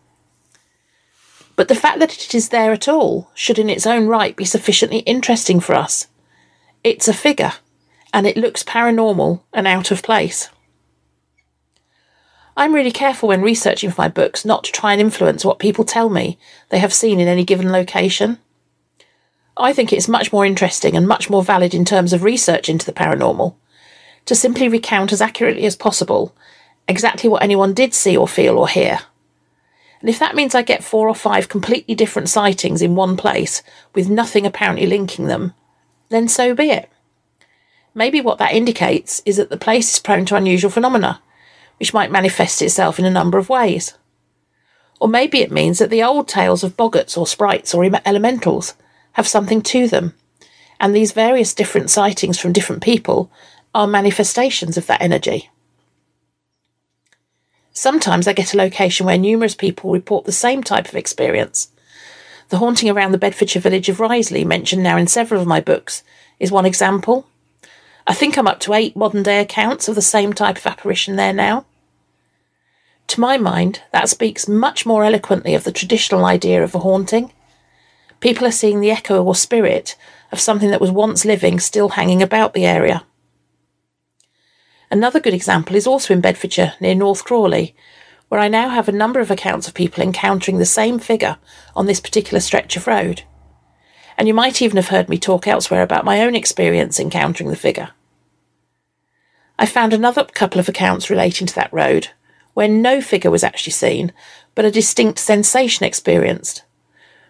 But the fact that it is there at all should in its own right be sufficiently interesting for us. It's a figure, and it looks paranormal and out of place. I'm really careful when researching for my books not to try and influence what people tell me they have seen in any given location. I think it's much more interesting and much more valid in terms of research into the paranormal to simply recount as accurately as possible exactly what anyone did see or feel or hear. And if that means I get four or five completely different sightings in one place with nothing apparently linking them, then so be it. Maybe what that indicates is that the place is prone to unusual phenomena, which might manifest itself in a number of ways. Or maybe it means that the old tales of boggarts or sprites or elementals have something to them, and these various different sightings from different people are manifestations of that energy. Sometimes I get a location where numerous people report the same type of experience. The haunting around the Bedfordshire village of Riseley, mentioned now in several of my books, is one example. I think I'm up to eight modern day accounts of the same type of apparition there now. To my mind, that speaks much more eloquently of the traditional idea of a haunting. People are seeing the echo or spirit of something that was once living still hanging about the area. Another good example is also in Bedfordshire, near North Crawley, where I now have a number of accounts of people encountering the same figure on this particular stretch of road. And you might even have heard me talk elsewhere about my own experience encountering the figure. I found another couple of accounts relating to that road, where no figure was actually seen, but a distinct sensation experienced.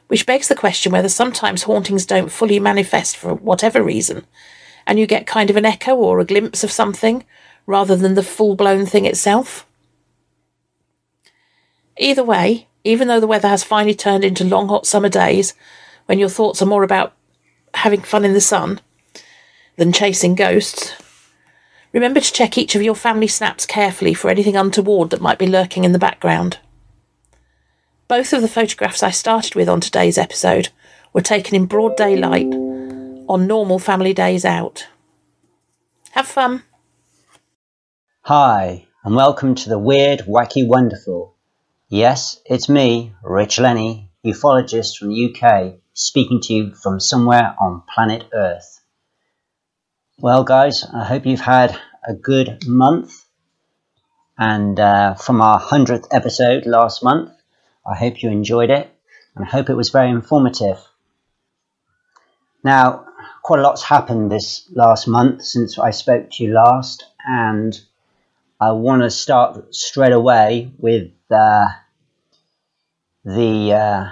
Which begs the question whether sometimes hauntings don't fully manifest for whatever reason, and you get kind of an echo or a glimpse of something, rather than the full blown thing itself. Either way, even though the weather has finally turned into long hot summer days when your thoughts are more about having fun in the sun than chasing ghosts, remember to check each of your family snaps carefully for anything untoward that might be lurking in the background. Both of the photographs I started with on today's episode were taken in broad daylight on normal family days out. Have fun! Hi, and welcome to the Weird, Wacky, Wonderful. Yes, it's me, Rich Lenny, ufologist from the UK, speaking to you from somewhere on planet Earth. Well, guys, I hope you've had a good month. And uh, from our 100th episode last month, I hope you enjoyed it and I hope it was very informative. Now, quite a lot's happened this last month since I spoke to you last, and I want to start straight away with uh, the uh,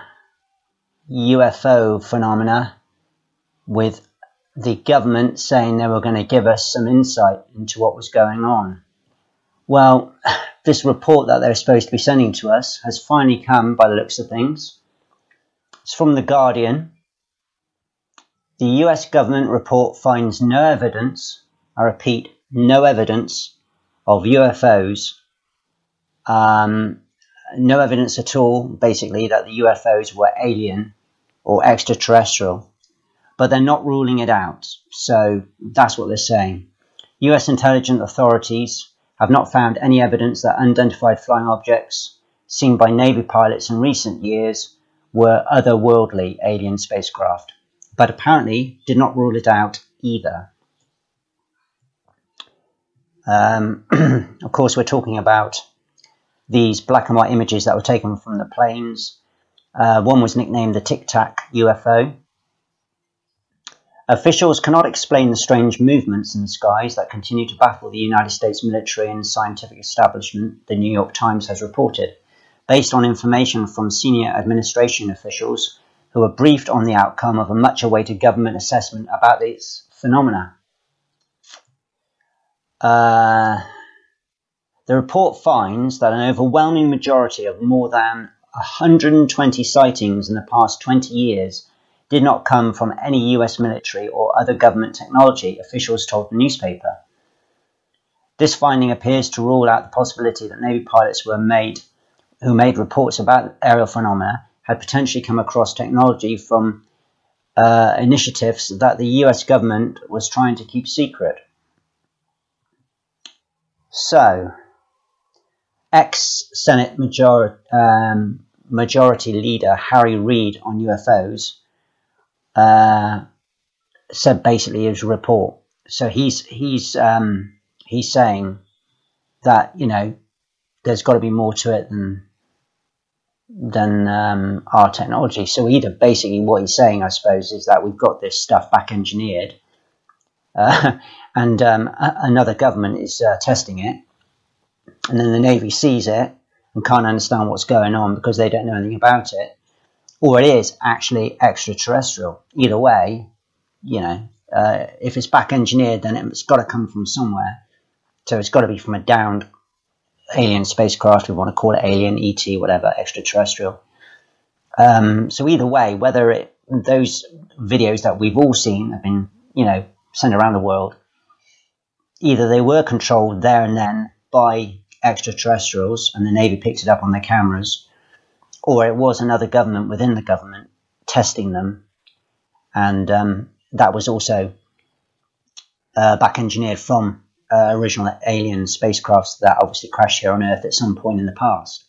UFO phenomena, with the government saying they were going to give us some insight into what was going on. Well, this report that they're supposed to be sending to us has finally come by the looks of things. It's from The Guardian. The US government report finds no evidence, I repeat, no evidence of UFOs. Um, no evidence at all, basically, that the UFOs were alien or extraterrestrial, but they're not ruling it out. So that's what they're saying. US intelligence authorities have not found any evidence that unidentified flying objects seen by Navy pilots in recent years were otherworldly alien spacecraft, but apparently did not rule it out either. Um, of course, we're talking about these black and white images that were taken from the planes. Uh, one was nicknamed the Tic Tac UFO. Officials cannot explain the strange movements in the skies that continue to baffle the United States military and scientific establishment, the New York Times has reported, based on information from senior administration officials who were briefed on the outcome of a much awaited government assessment about these phenomena. Uh, the report finds that an overwhelming majority of more than 120 sightings in the past 20 years did not come from any US military or other government technology, officials told the newspaper. This finding appears to rule out the possibility that Navy pilots were made who made reports about aerial phenomena had potentially come across technology from uh, initiatives that the US government was trying to keep secret. So, ex Senate um, Majority Leader Harry Reid on UFOs uh, said basically his report. So he's he's um, he's saying that you know there's got to be more to it than than um, our technology. So either basically what he's saying, I suppose, is that we've got this stuff back engineered, uh, and um, a- another government is uh, testing it, and then the navy sees it and can't understand what's going on because they don't know anything about it, or it is actually extraterrestrial. Either way, you know, uh, if it's back engineered, then it's got to come from somewhere. So it's got to be from a downed alien spacecraft, we want to call it alien, ET, whatever, extraterrestrial. Um, so either way, whether it those videos that we've all seen have been, you know, sent around the world, either they were controlled there and then by extraterrestrials and the Navy picked it up on their cameras, or it was another government within the government testing them, and um, that was also uh, back engineered from uh, original alien spacecrafts that obviously crashed here on Earth at some point in the past.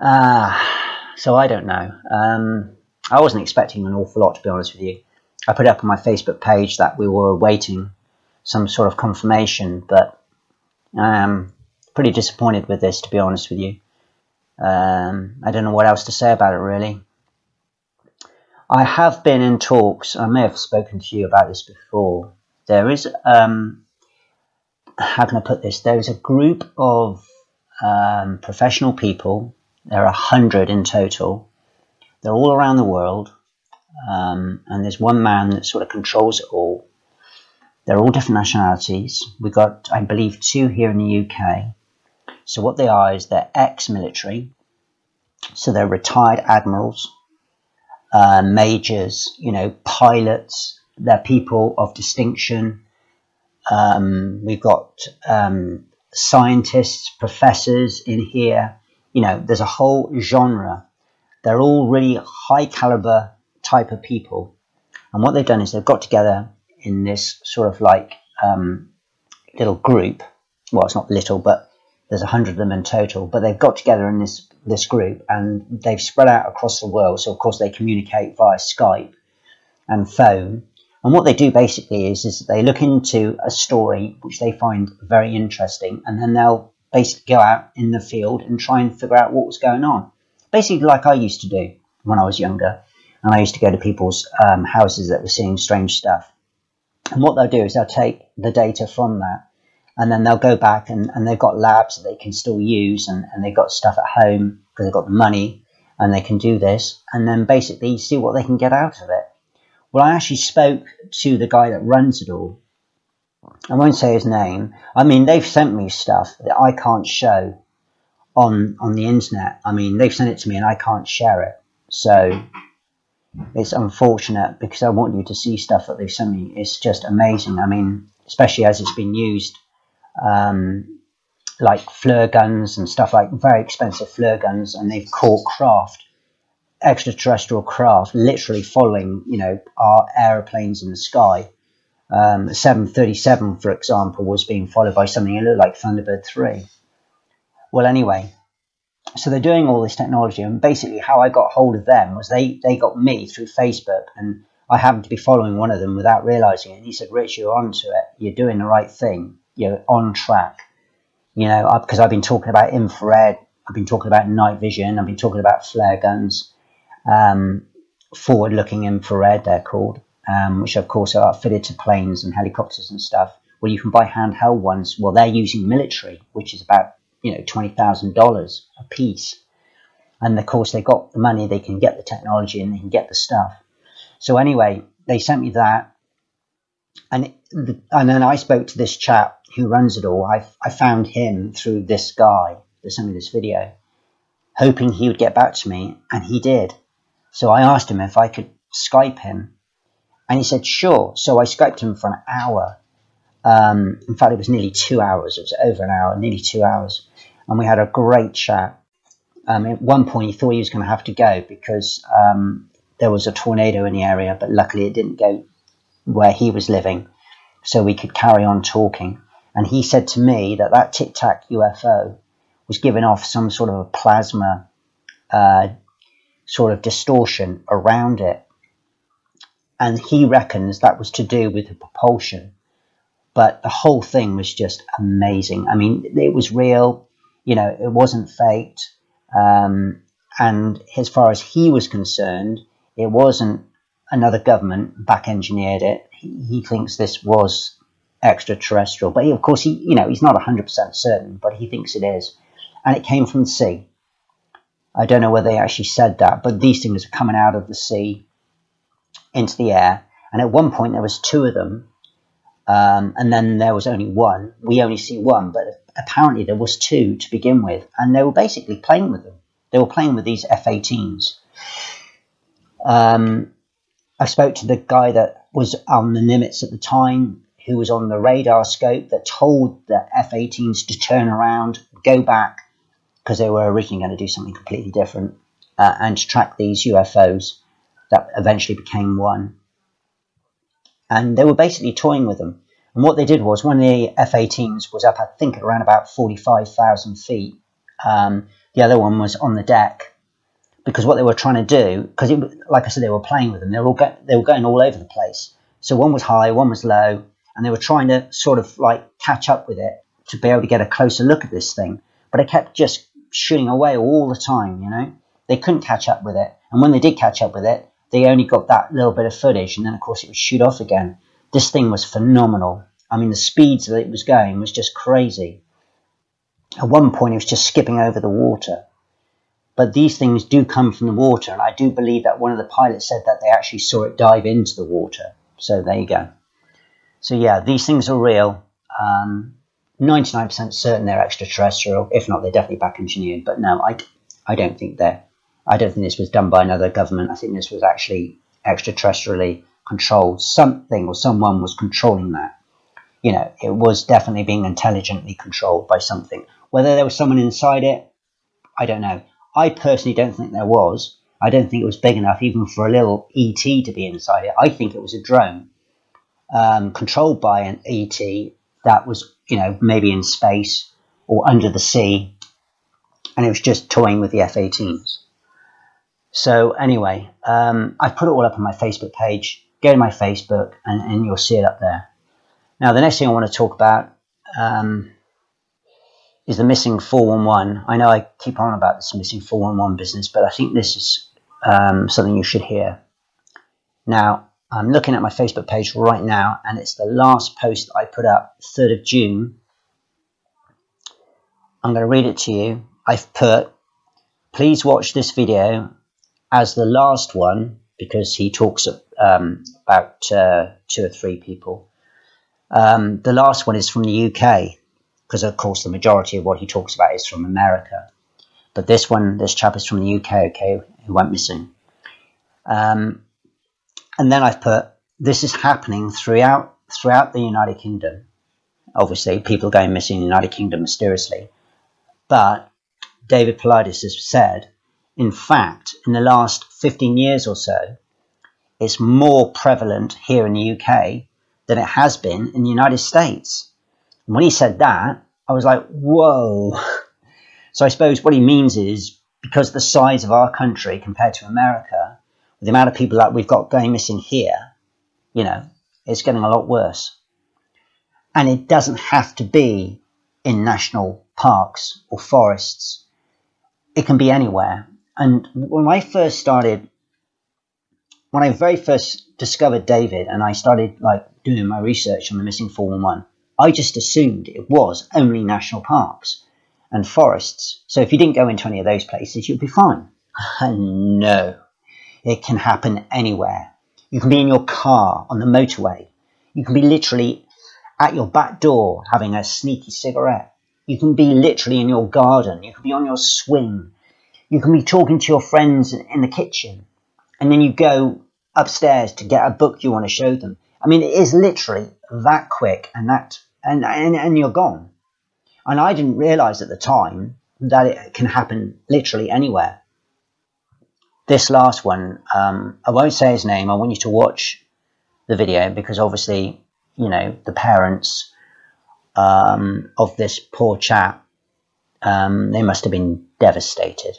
Uh, so I don't know. Um, I wasn't expecting an awful lot, to be honest with you. I put up on my Facebook page that we were awaiting some sort of confirmation, but I am pretty disappointed with this, to be honest with you. Um, I don't know what else to say about it, really. I have been in talks, I may have spoken to you about this before. There is um, how can I put this? There's a group of um, professional people. There are a hundred in total. They're all around the world, um, and there's one man that sort of controls it all. They're all different nationalities. We've got, I believe, two here in the UK. So what they are is they're ex-military, so they're retired admirals, uh, majors, you know, pilots. They're people of distinction um, we've got um, scientists, professors in here. You know, there's a whole genre. They're all really high caliber type of people. And what they've done is they've got together in this sort of like um, little group. Well, it's not little, but there's a hundred of them in total. But they've got together in this this group, and they've spread out across the world. So of course they communicate via Skype and phone. And what they do basically is, is they look into a story which they find very interesting, and then they'll basically go out in the field and try and figure out what was going on. Basically, like I used to do when I was younger, and I used to go to people's um, houses that were seeing strange stuff. And what they'll do is they'll take the data from that, and then they'll go back and, and they've got labs that they can still use, and, and they've got stuff at home because they've got the money and they can do this, and then basically see what they can get out of it. Well, I actually spoke to the guy that runs it all. I won't say his name. I mean, they've sent me stuff that I can't show on on the internet. I mean, they've sent it to me and I can't share it. So it's unfortunate because I want you to see stuff that they've sent me. It's just amazing. I mean, especially as it's been used, um, like flare guns and stuff like very expensive flare guns, and they've caught craft extraterrestrial craft literally following, you know, our aeroplanes in the sky. Um, 737, for example, was being followed by something that looked like Thunderbird 3. Well, anyway, so they're doing all this technology, and basically, how I got hold of them was they, they got me through Facebook, and I happened to be following one of them without realizing it. And he said, Rich, you're onto it. You're doing the right thing. You're on track. You know, because I've been talking about infrared, I've been talking about night vision, I've been talking about flare guns um, forward-looking infrared, they're called, um, which of course are fitted to planes and helicopters and stuff. Well, you can buy handheld ones. Well, they're using military, which is about you know twenty thousand dollars a piece. And of course, they've got the money, they can get the technology, and they can get the stuff. So anyway, they sent me that, and and then I spoke to this chap who runs it all. I I found him through this guy that sent me this video, hoping he would get back to me, and he did. So I asked him if I could Skype him, and he said sure. So I Skyped him for an hour. Um, in fact, it was nearly two hours. It was over an hour, nearly two hours, and we had a great chat. Um, at one point, he thought he was going to have to go because um, there was a tornado in the area, but luckily it didn't go where he was living, so we could carry on talking. And he said to me that that Tic Tac UFO was giving off some sort of a plasma uh, sort of distortion around it. And he reckons that was to do with the propulsion. But the whole thing was just amazing. I mean, it was real. you know, it wasn't faked. Um, and as far as he was concerned, it wasn't another government back engineered it. He, he thinks this was extraterrestrial, but he, of course, he, you know, he's not 100% certain, but he thinks it is. And it came from the sea. I don't know whether they actually said that, but these things are coming out of the sea into the air. And at one point, there was two of them, um, and then there was only one. We only see one, but apparently there was two to begin with, and they were basically playing with them. They were playing with these F-18s. Um, I spoke to the guy that was on the Nimitz at the time, who was on the radar scope that told the F-18s to turn around, go back, because they were originally going to do something completely different, uh, and to track these UFOs that eventually became one. And they were basically toying with them. And what they did was one of the F-18s was up, I think, around about 45,000 feet. Um, the other one was on the deck because what they were trying to do, because like I said, they were playing with them. They were all go, they were going all over the place. So one was high, one was low, and they were trying to sort of like catch up with it to be able to get a closer look at this thing. But it kept just shooting away all the time. You know, they couldn't catch up with it, and when they did catch up with it, they only got that little bit of footage, and then of course it would shoot off again. This thing was phenomenal. I mean, the speeds that it was going was just crazy. At one point, it was just skipping over the water. But these things do come from the water, and I do believe that one of the pilots said that they actually saw it dive into the water. So there you go. So yeah, these things are real. Um, 99% certain they're extraterrestrial. If not, they're definitely back engineered. But no, I, I don't think they're. I don't think this was done by another government. I think this was actually extraterrestrially controlled. Something or someone was controlling that. You know, it was definitely being intelligently controlled by something. Whether there was someone inside it, I don't know. I personally don't think there was. I don't think it was big enough even for a little ET to be inside it. I think it was a drone um, controlled by an ET that was, you know, maybe in space or under the sea, and it was just toying with the F-18s. So anyway, um, I've put it all up on my Facebook page. Go to my Facebook, and, and you'll see it up there. Now, the next thing I want to talk about um, is the missing 411. I know I keep on about this missing 411 business, but I think this is um, something you should hear. Now, I'm looking at my Facebook page right now, and it's the last post I put up, 3rd of June. I'm going to read it to you. I've put, please watch this video as the last one because he talks um, about uh, two or three people. Um, the last one is from the UK because, of course, the majority of what he talks about is from America. But this one, this chap is from the UK, okay, who went missing. Um, and then I've put this is happening throughout throughout the United Kingdom. Obviously, people going missing in the United Kingdom mysteriously. But David Paulides has said, in fact, in the last 15 years or so, it's more prevalent here in the UK than it has been in the United States. And when he said that, I was like, whoa. So I suppose what he means is because the size of our country compared to America, the amount of people that we've got going missing here, you know, it's getting a lot worse. And it doesn't have to be in national parks or forests. It can be anywhere. And when I first started, when I very first discovered David and I started like doing my research on the missing 411, I just assumed it was only national parks and forests. So if you didn't go into any of those places, you'd be fine. no. It can happen anywhere. You can be in your car on the motorway. You can be literally at your back door having a sneaky cigarette. You can be literally in your garden. You can be on your swing. You can be talking to your friends in the kitchen. And then you go upstairs to get a book you want to show them. I mean, it is literally that quick and that, and, and, and you're gone. And I didn't realize at the time that it can happen literally anywhere this last one, um, I won't say his name. I want you to watch the video because obviously, you know, the parents um, of this poor chap, um, they must have been devastated.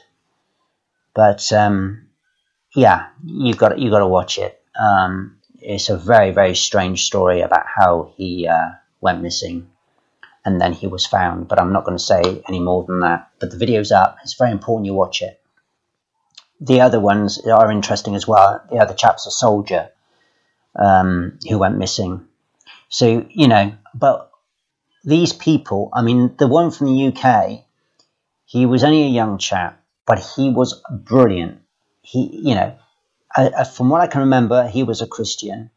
But um, yeah, you got you got to watch it. Um, it's a very very strange story about how he uh, went missing, and then he was found. But I'm not going to say any more than that. But the video's up. It's very important you watch it. The other ones are interesting as well. The other chap's a soldier um, who went missing. So, you know, but these people, I mean, the one from the UK, he was only a young chap, but he was brilliant. He, you know, from what I can remember, he was a Christian.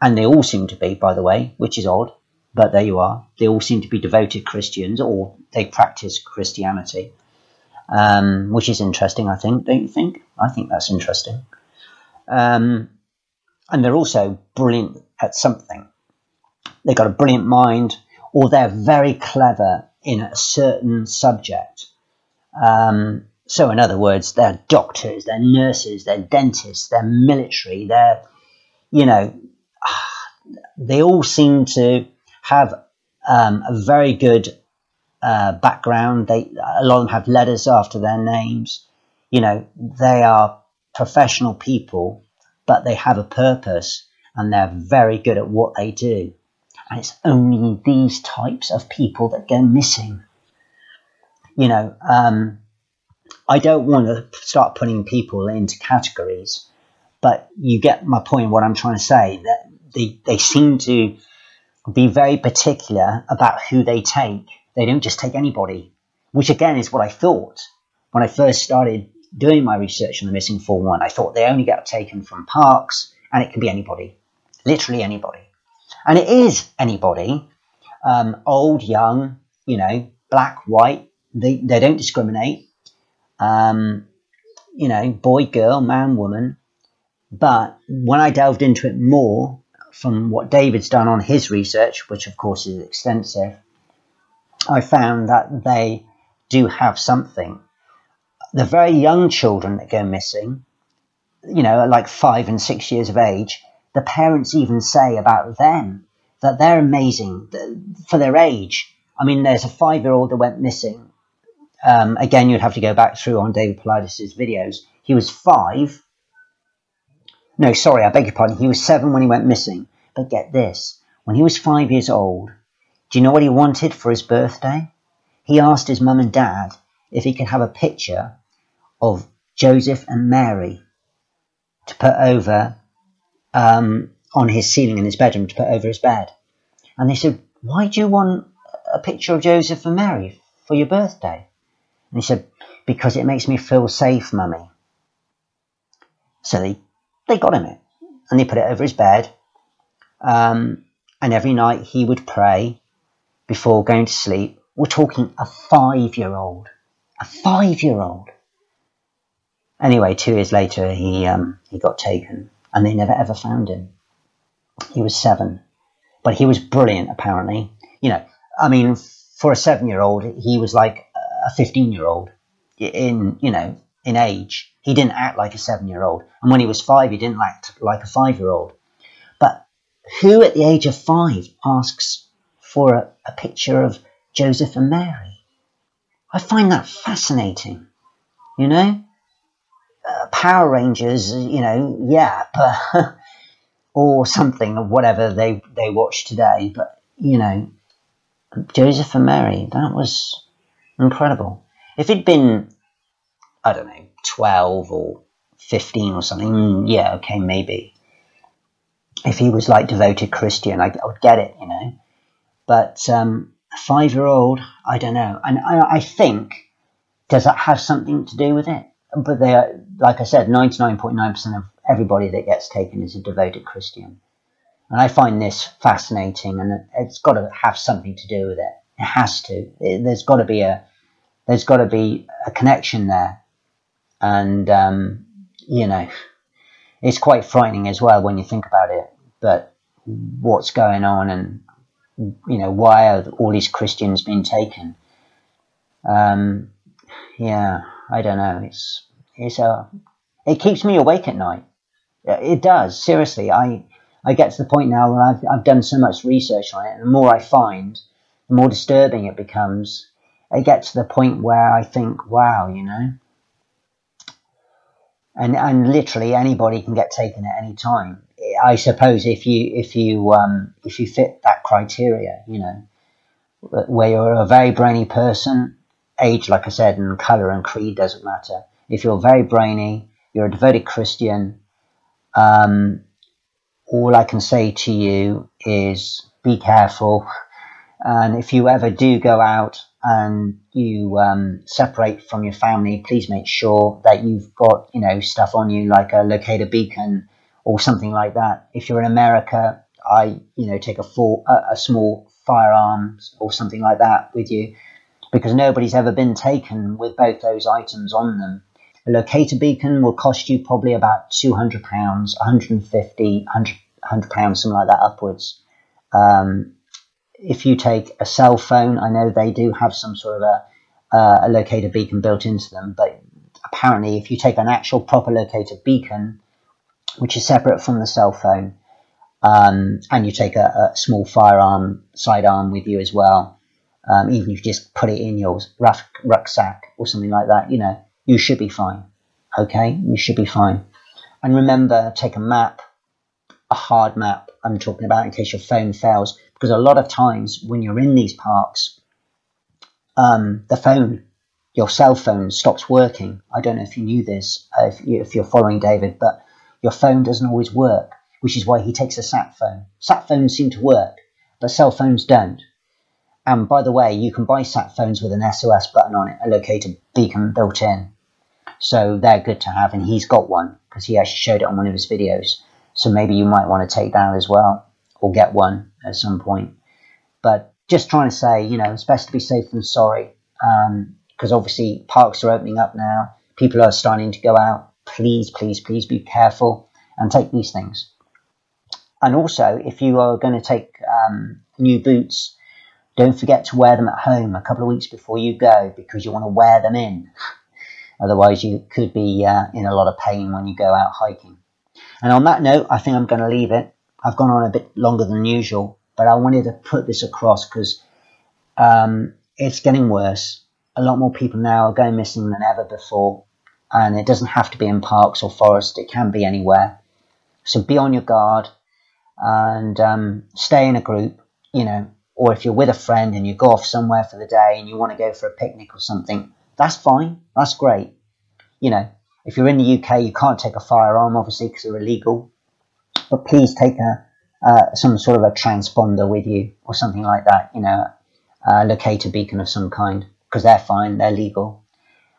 And they all seem to be, by the way, which is odd, but there you are. They all seem to be devoted Christians or they practice Christianity, um, which is interesting, I think. Don't you think? I think that's interesting. Um, and they're also brilliant at something. They've got a brilliant mind, or they're very clever in a certain subject. Um, so, in other words, they're doctors, they're nurses, they're dentists, they're military, they're, you know, they all seem to have um, a very good uh, background. They a lot of them have letters after their names. You know, they are professional people, but they have a purpose and they're very good at what they do. And it's only these types of people that go missing. You know, um, I don't want to start putting people into categories, but you get my point. What I'm trying to say that they they seem to be very particular about who they take. They don't just take anybody, which again is what I thought when I first started doing my research on the missing 4-1. I thought they only get taken from parks and it can be anybody, literally anybody. And it is anybody, um, old, young, you know, black, white. They, they don't discriminate. Um, you know, boy, girl, man, woman. But when I delved into it more, from what David's done on his research, which of course is extensive, I found that they do have something. The very young children that go missing, you know, like five and six years of age, the parents even say about them that they're amazing for their age. I mean, there's a five year old that went missing. Um, again, you'd have to go back through on David Paulides' videos. He was five. No, sorry, I beg your pardon. He was seven when he went missing. But get this when he was five years old, do you know what he wanted for his birthday? He asked his mum and dad if he could have a picture of Joseph and Mary to put over um, on his ceiling in his bedroom to put over his bed. And they said, Why do you want a picture of Joseph and Mary for your birthday? And he said, Because it makes me feel safe, mummy. So they, they got him it and they put it over his bed. Um, and every night he would pray before going to sleep. We're talking a five year old. A five year old. Anyway, two years later, he, um, he got taken and they never ever found him. He was seven, but he was brilliant. Apparently, you know, I mean, for a seven-year-old, he was like a fifteen-year-old in you know in age. He didn't act like a seven-year-old, and when he was five, he didn't act like a five-year-old. But who at the age of five asks for a, a picture of Joseph and Mary? I find that fascinating. You know, uh, Power Rangers, you know, yeah, but or something or whatever they they watch today. But you know, Joseph and Mary, that was incredible. If it'd been, I don't know, twelve or fifteen or something, mm, yeah, okay, maybe. If he was like devoted Christian, I, I would get it, you know. But um, a five-year-old, I don't know, and I, I think does that have something to do with it? but they are, like I said, 99.9% of everybody that gets taken is a devoted Christian. And I find this fascinating, and it's got to have something to do with it. It has to. It, there's got to be a there's got to be a connection there, and um, you know, it's quite frightening as well when you think about it. But what's going on, and you know, why are all these Christians being taken? Um, yeah. I don't know. It's it's a uh, it keeps me awake at night. It does seriously. I I get to the point now where I've I've done so much research on it, and the more I find, the more disturbing it becomes. I get to the point where I think, wow, you know, and and literally anybody can get taken at any time. I suppose if you if you um, if you fit that criteria, you know. where you're a very brainy person, age, like I said, and color and creed doesn't matter. If you're very brainy, you're a devoted Christian, um, all I can say to you is be careful. And if you ever do go out and you um, separate from your family, please make sure that you've got, you know, stuff on you like a locator beacon or something like that. If you're in America, I, you know, take a, full, a, a small firearms or something like that with you because nobody's ever been taken with both those items on them. A locator beacon will cost you probably about £200, 150 100 pounds, something like that upwards. Um, if you take a cell phone, I know they do have some sort of a, uh, a locator beacon built into them, but apparently, if you take an actual proper locator beacon, which is separate from the cell phone, um, and you take a, a, small firearm sidearm with you as well, um, even if you just put it in your rucksack or something like that, you know, you should be fine. Okay, you should be fine. And remember, take a map, a hard map. I'm talking about in case your phone fails, because a lot of times when you're in these parks, um, the phone, your cell phone, stops working. I don't know if you knew this, uh, if, you, if you're following David, but your phone doesn't always work which is why he takes a sat phone. Sat phones seem to work, but cell phones don't. And by the way, you can buy sat phones with an SOS button on it, a locator beacon built in. So they're good to have, and he's got one because he actually showed it on one of his videos. So maybe you might want to take that as well, or get one at some point. But just trying to say, you know, it's best to be safe than sorry, because um, obviously parks are opening up now. People are starting to go out. Please, please, please be careful and take these things. And also, if you are going to take um, new boots, don't forget to wear them at home a couple of weeks before you go because you want to wear them in. Otherwise, you could be uh, in a lot of pain when you go out hiking. And on that note, I think I'm going to leave it. I've gone on a bit longer than usual, but I wanted to put this across because um, it's getting worse. A lot more people now are going missing than ever before, and it doesn't have to be in parks or forests, it can be anywhere. So be on your guard and um, stay in a group, you know, or if you're with a friend and you go off somewhere for the day and you want to go for a picnic or something, that's fine. That's great. You know, if you're in the UK, you can't take a firearm, obviously, because they're illegal. But please take a uh, some sort of a transponder with you or something like that. You know, a locator beacon of some kind, because they're fine, they're legal,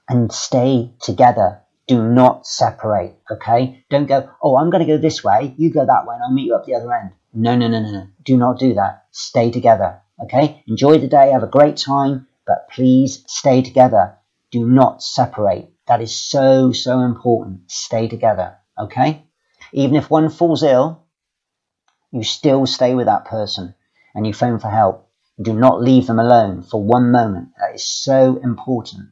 and stay together do not separate, okay? Don't go, oh, I'm going to go this way, you go that way, and I'll meet you up the other end. No, no, no, no, no. Do not do that. Stay together, okay? Enjoy the day, have a great time, but please stay together. Do not separate. That is so, so important. Stay together, okay? Even if one falls ill, you still stay with that person and you phone for help. Do not leave them alone for one moment. That is so important.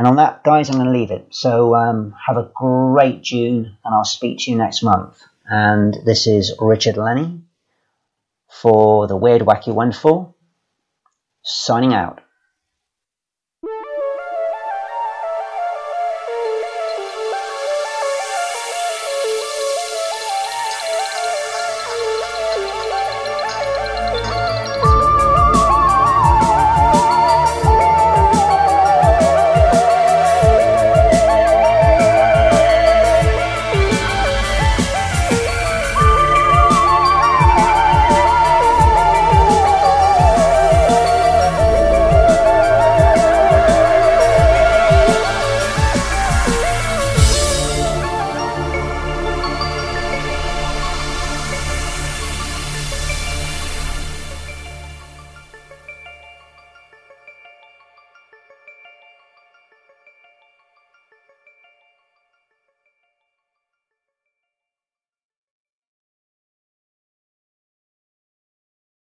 And on that, guys, I'm going to leave it. So um, have a great June, and I'll speak to you next month. And this is Richard Lenny for the Weird, Wacky, Wonderful, signing out.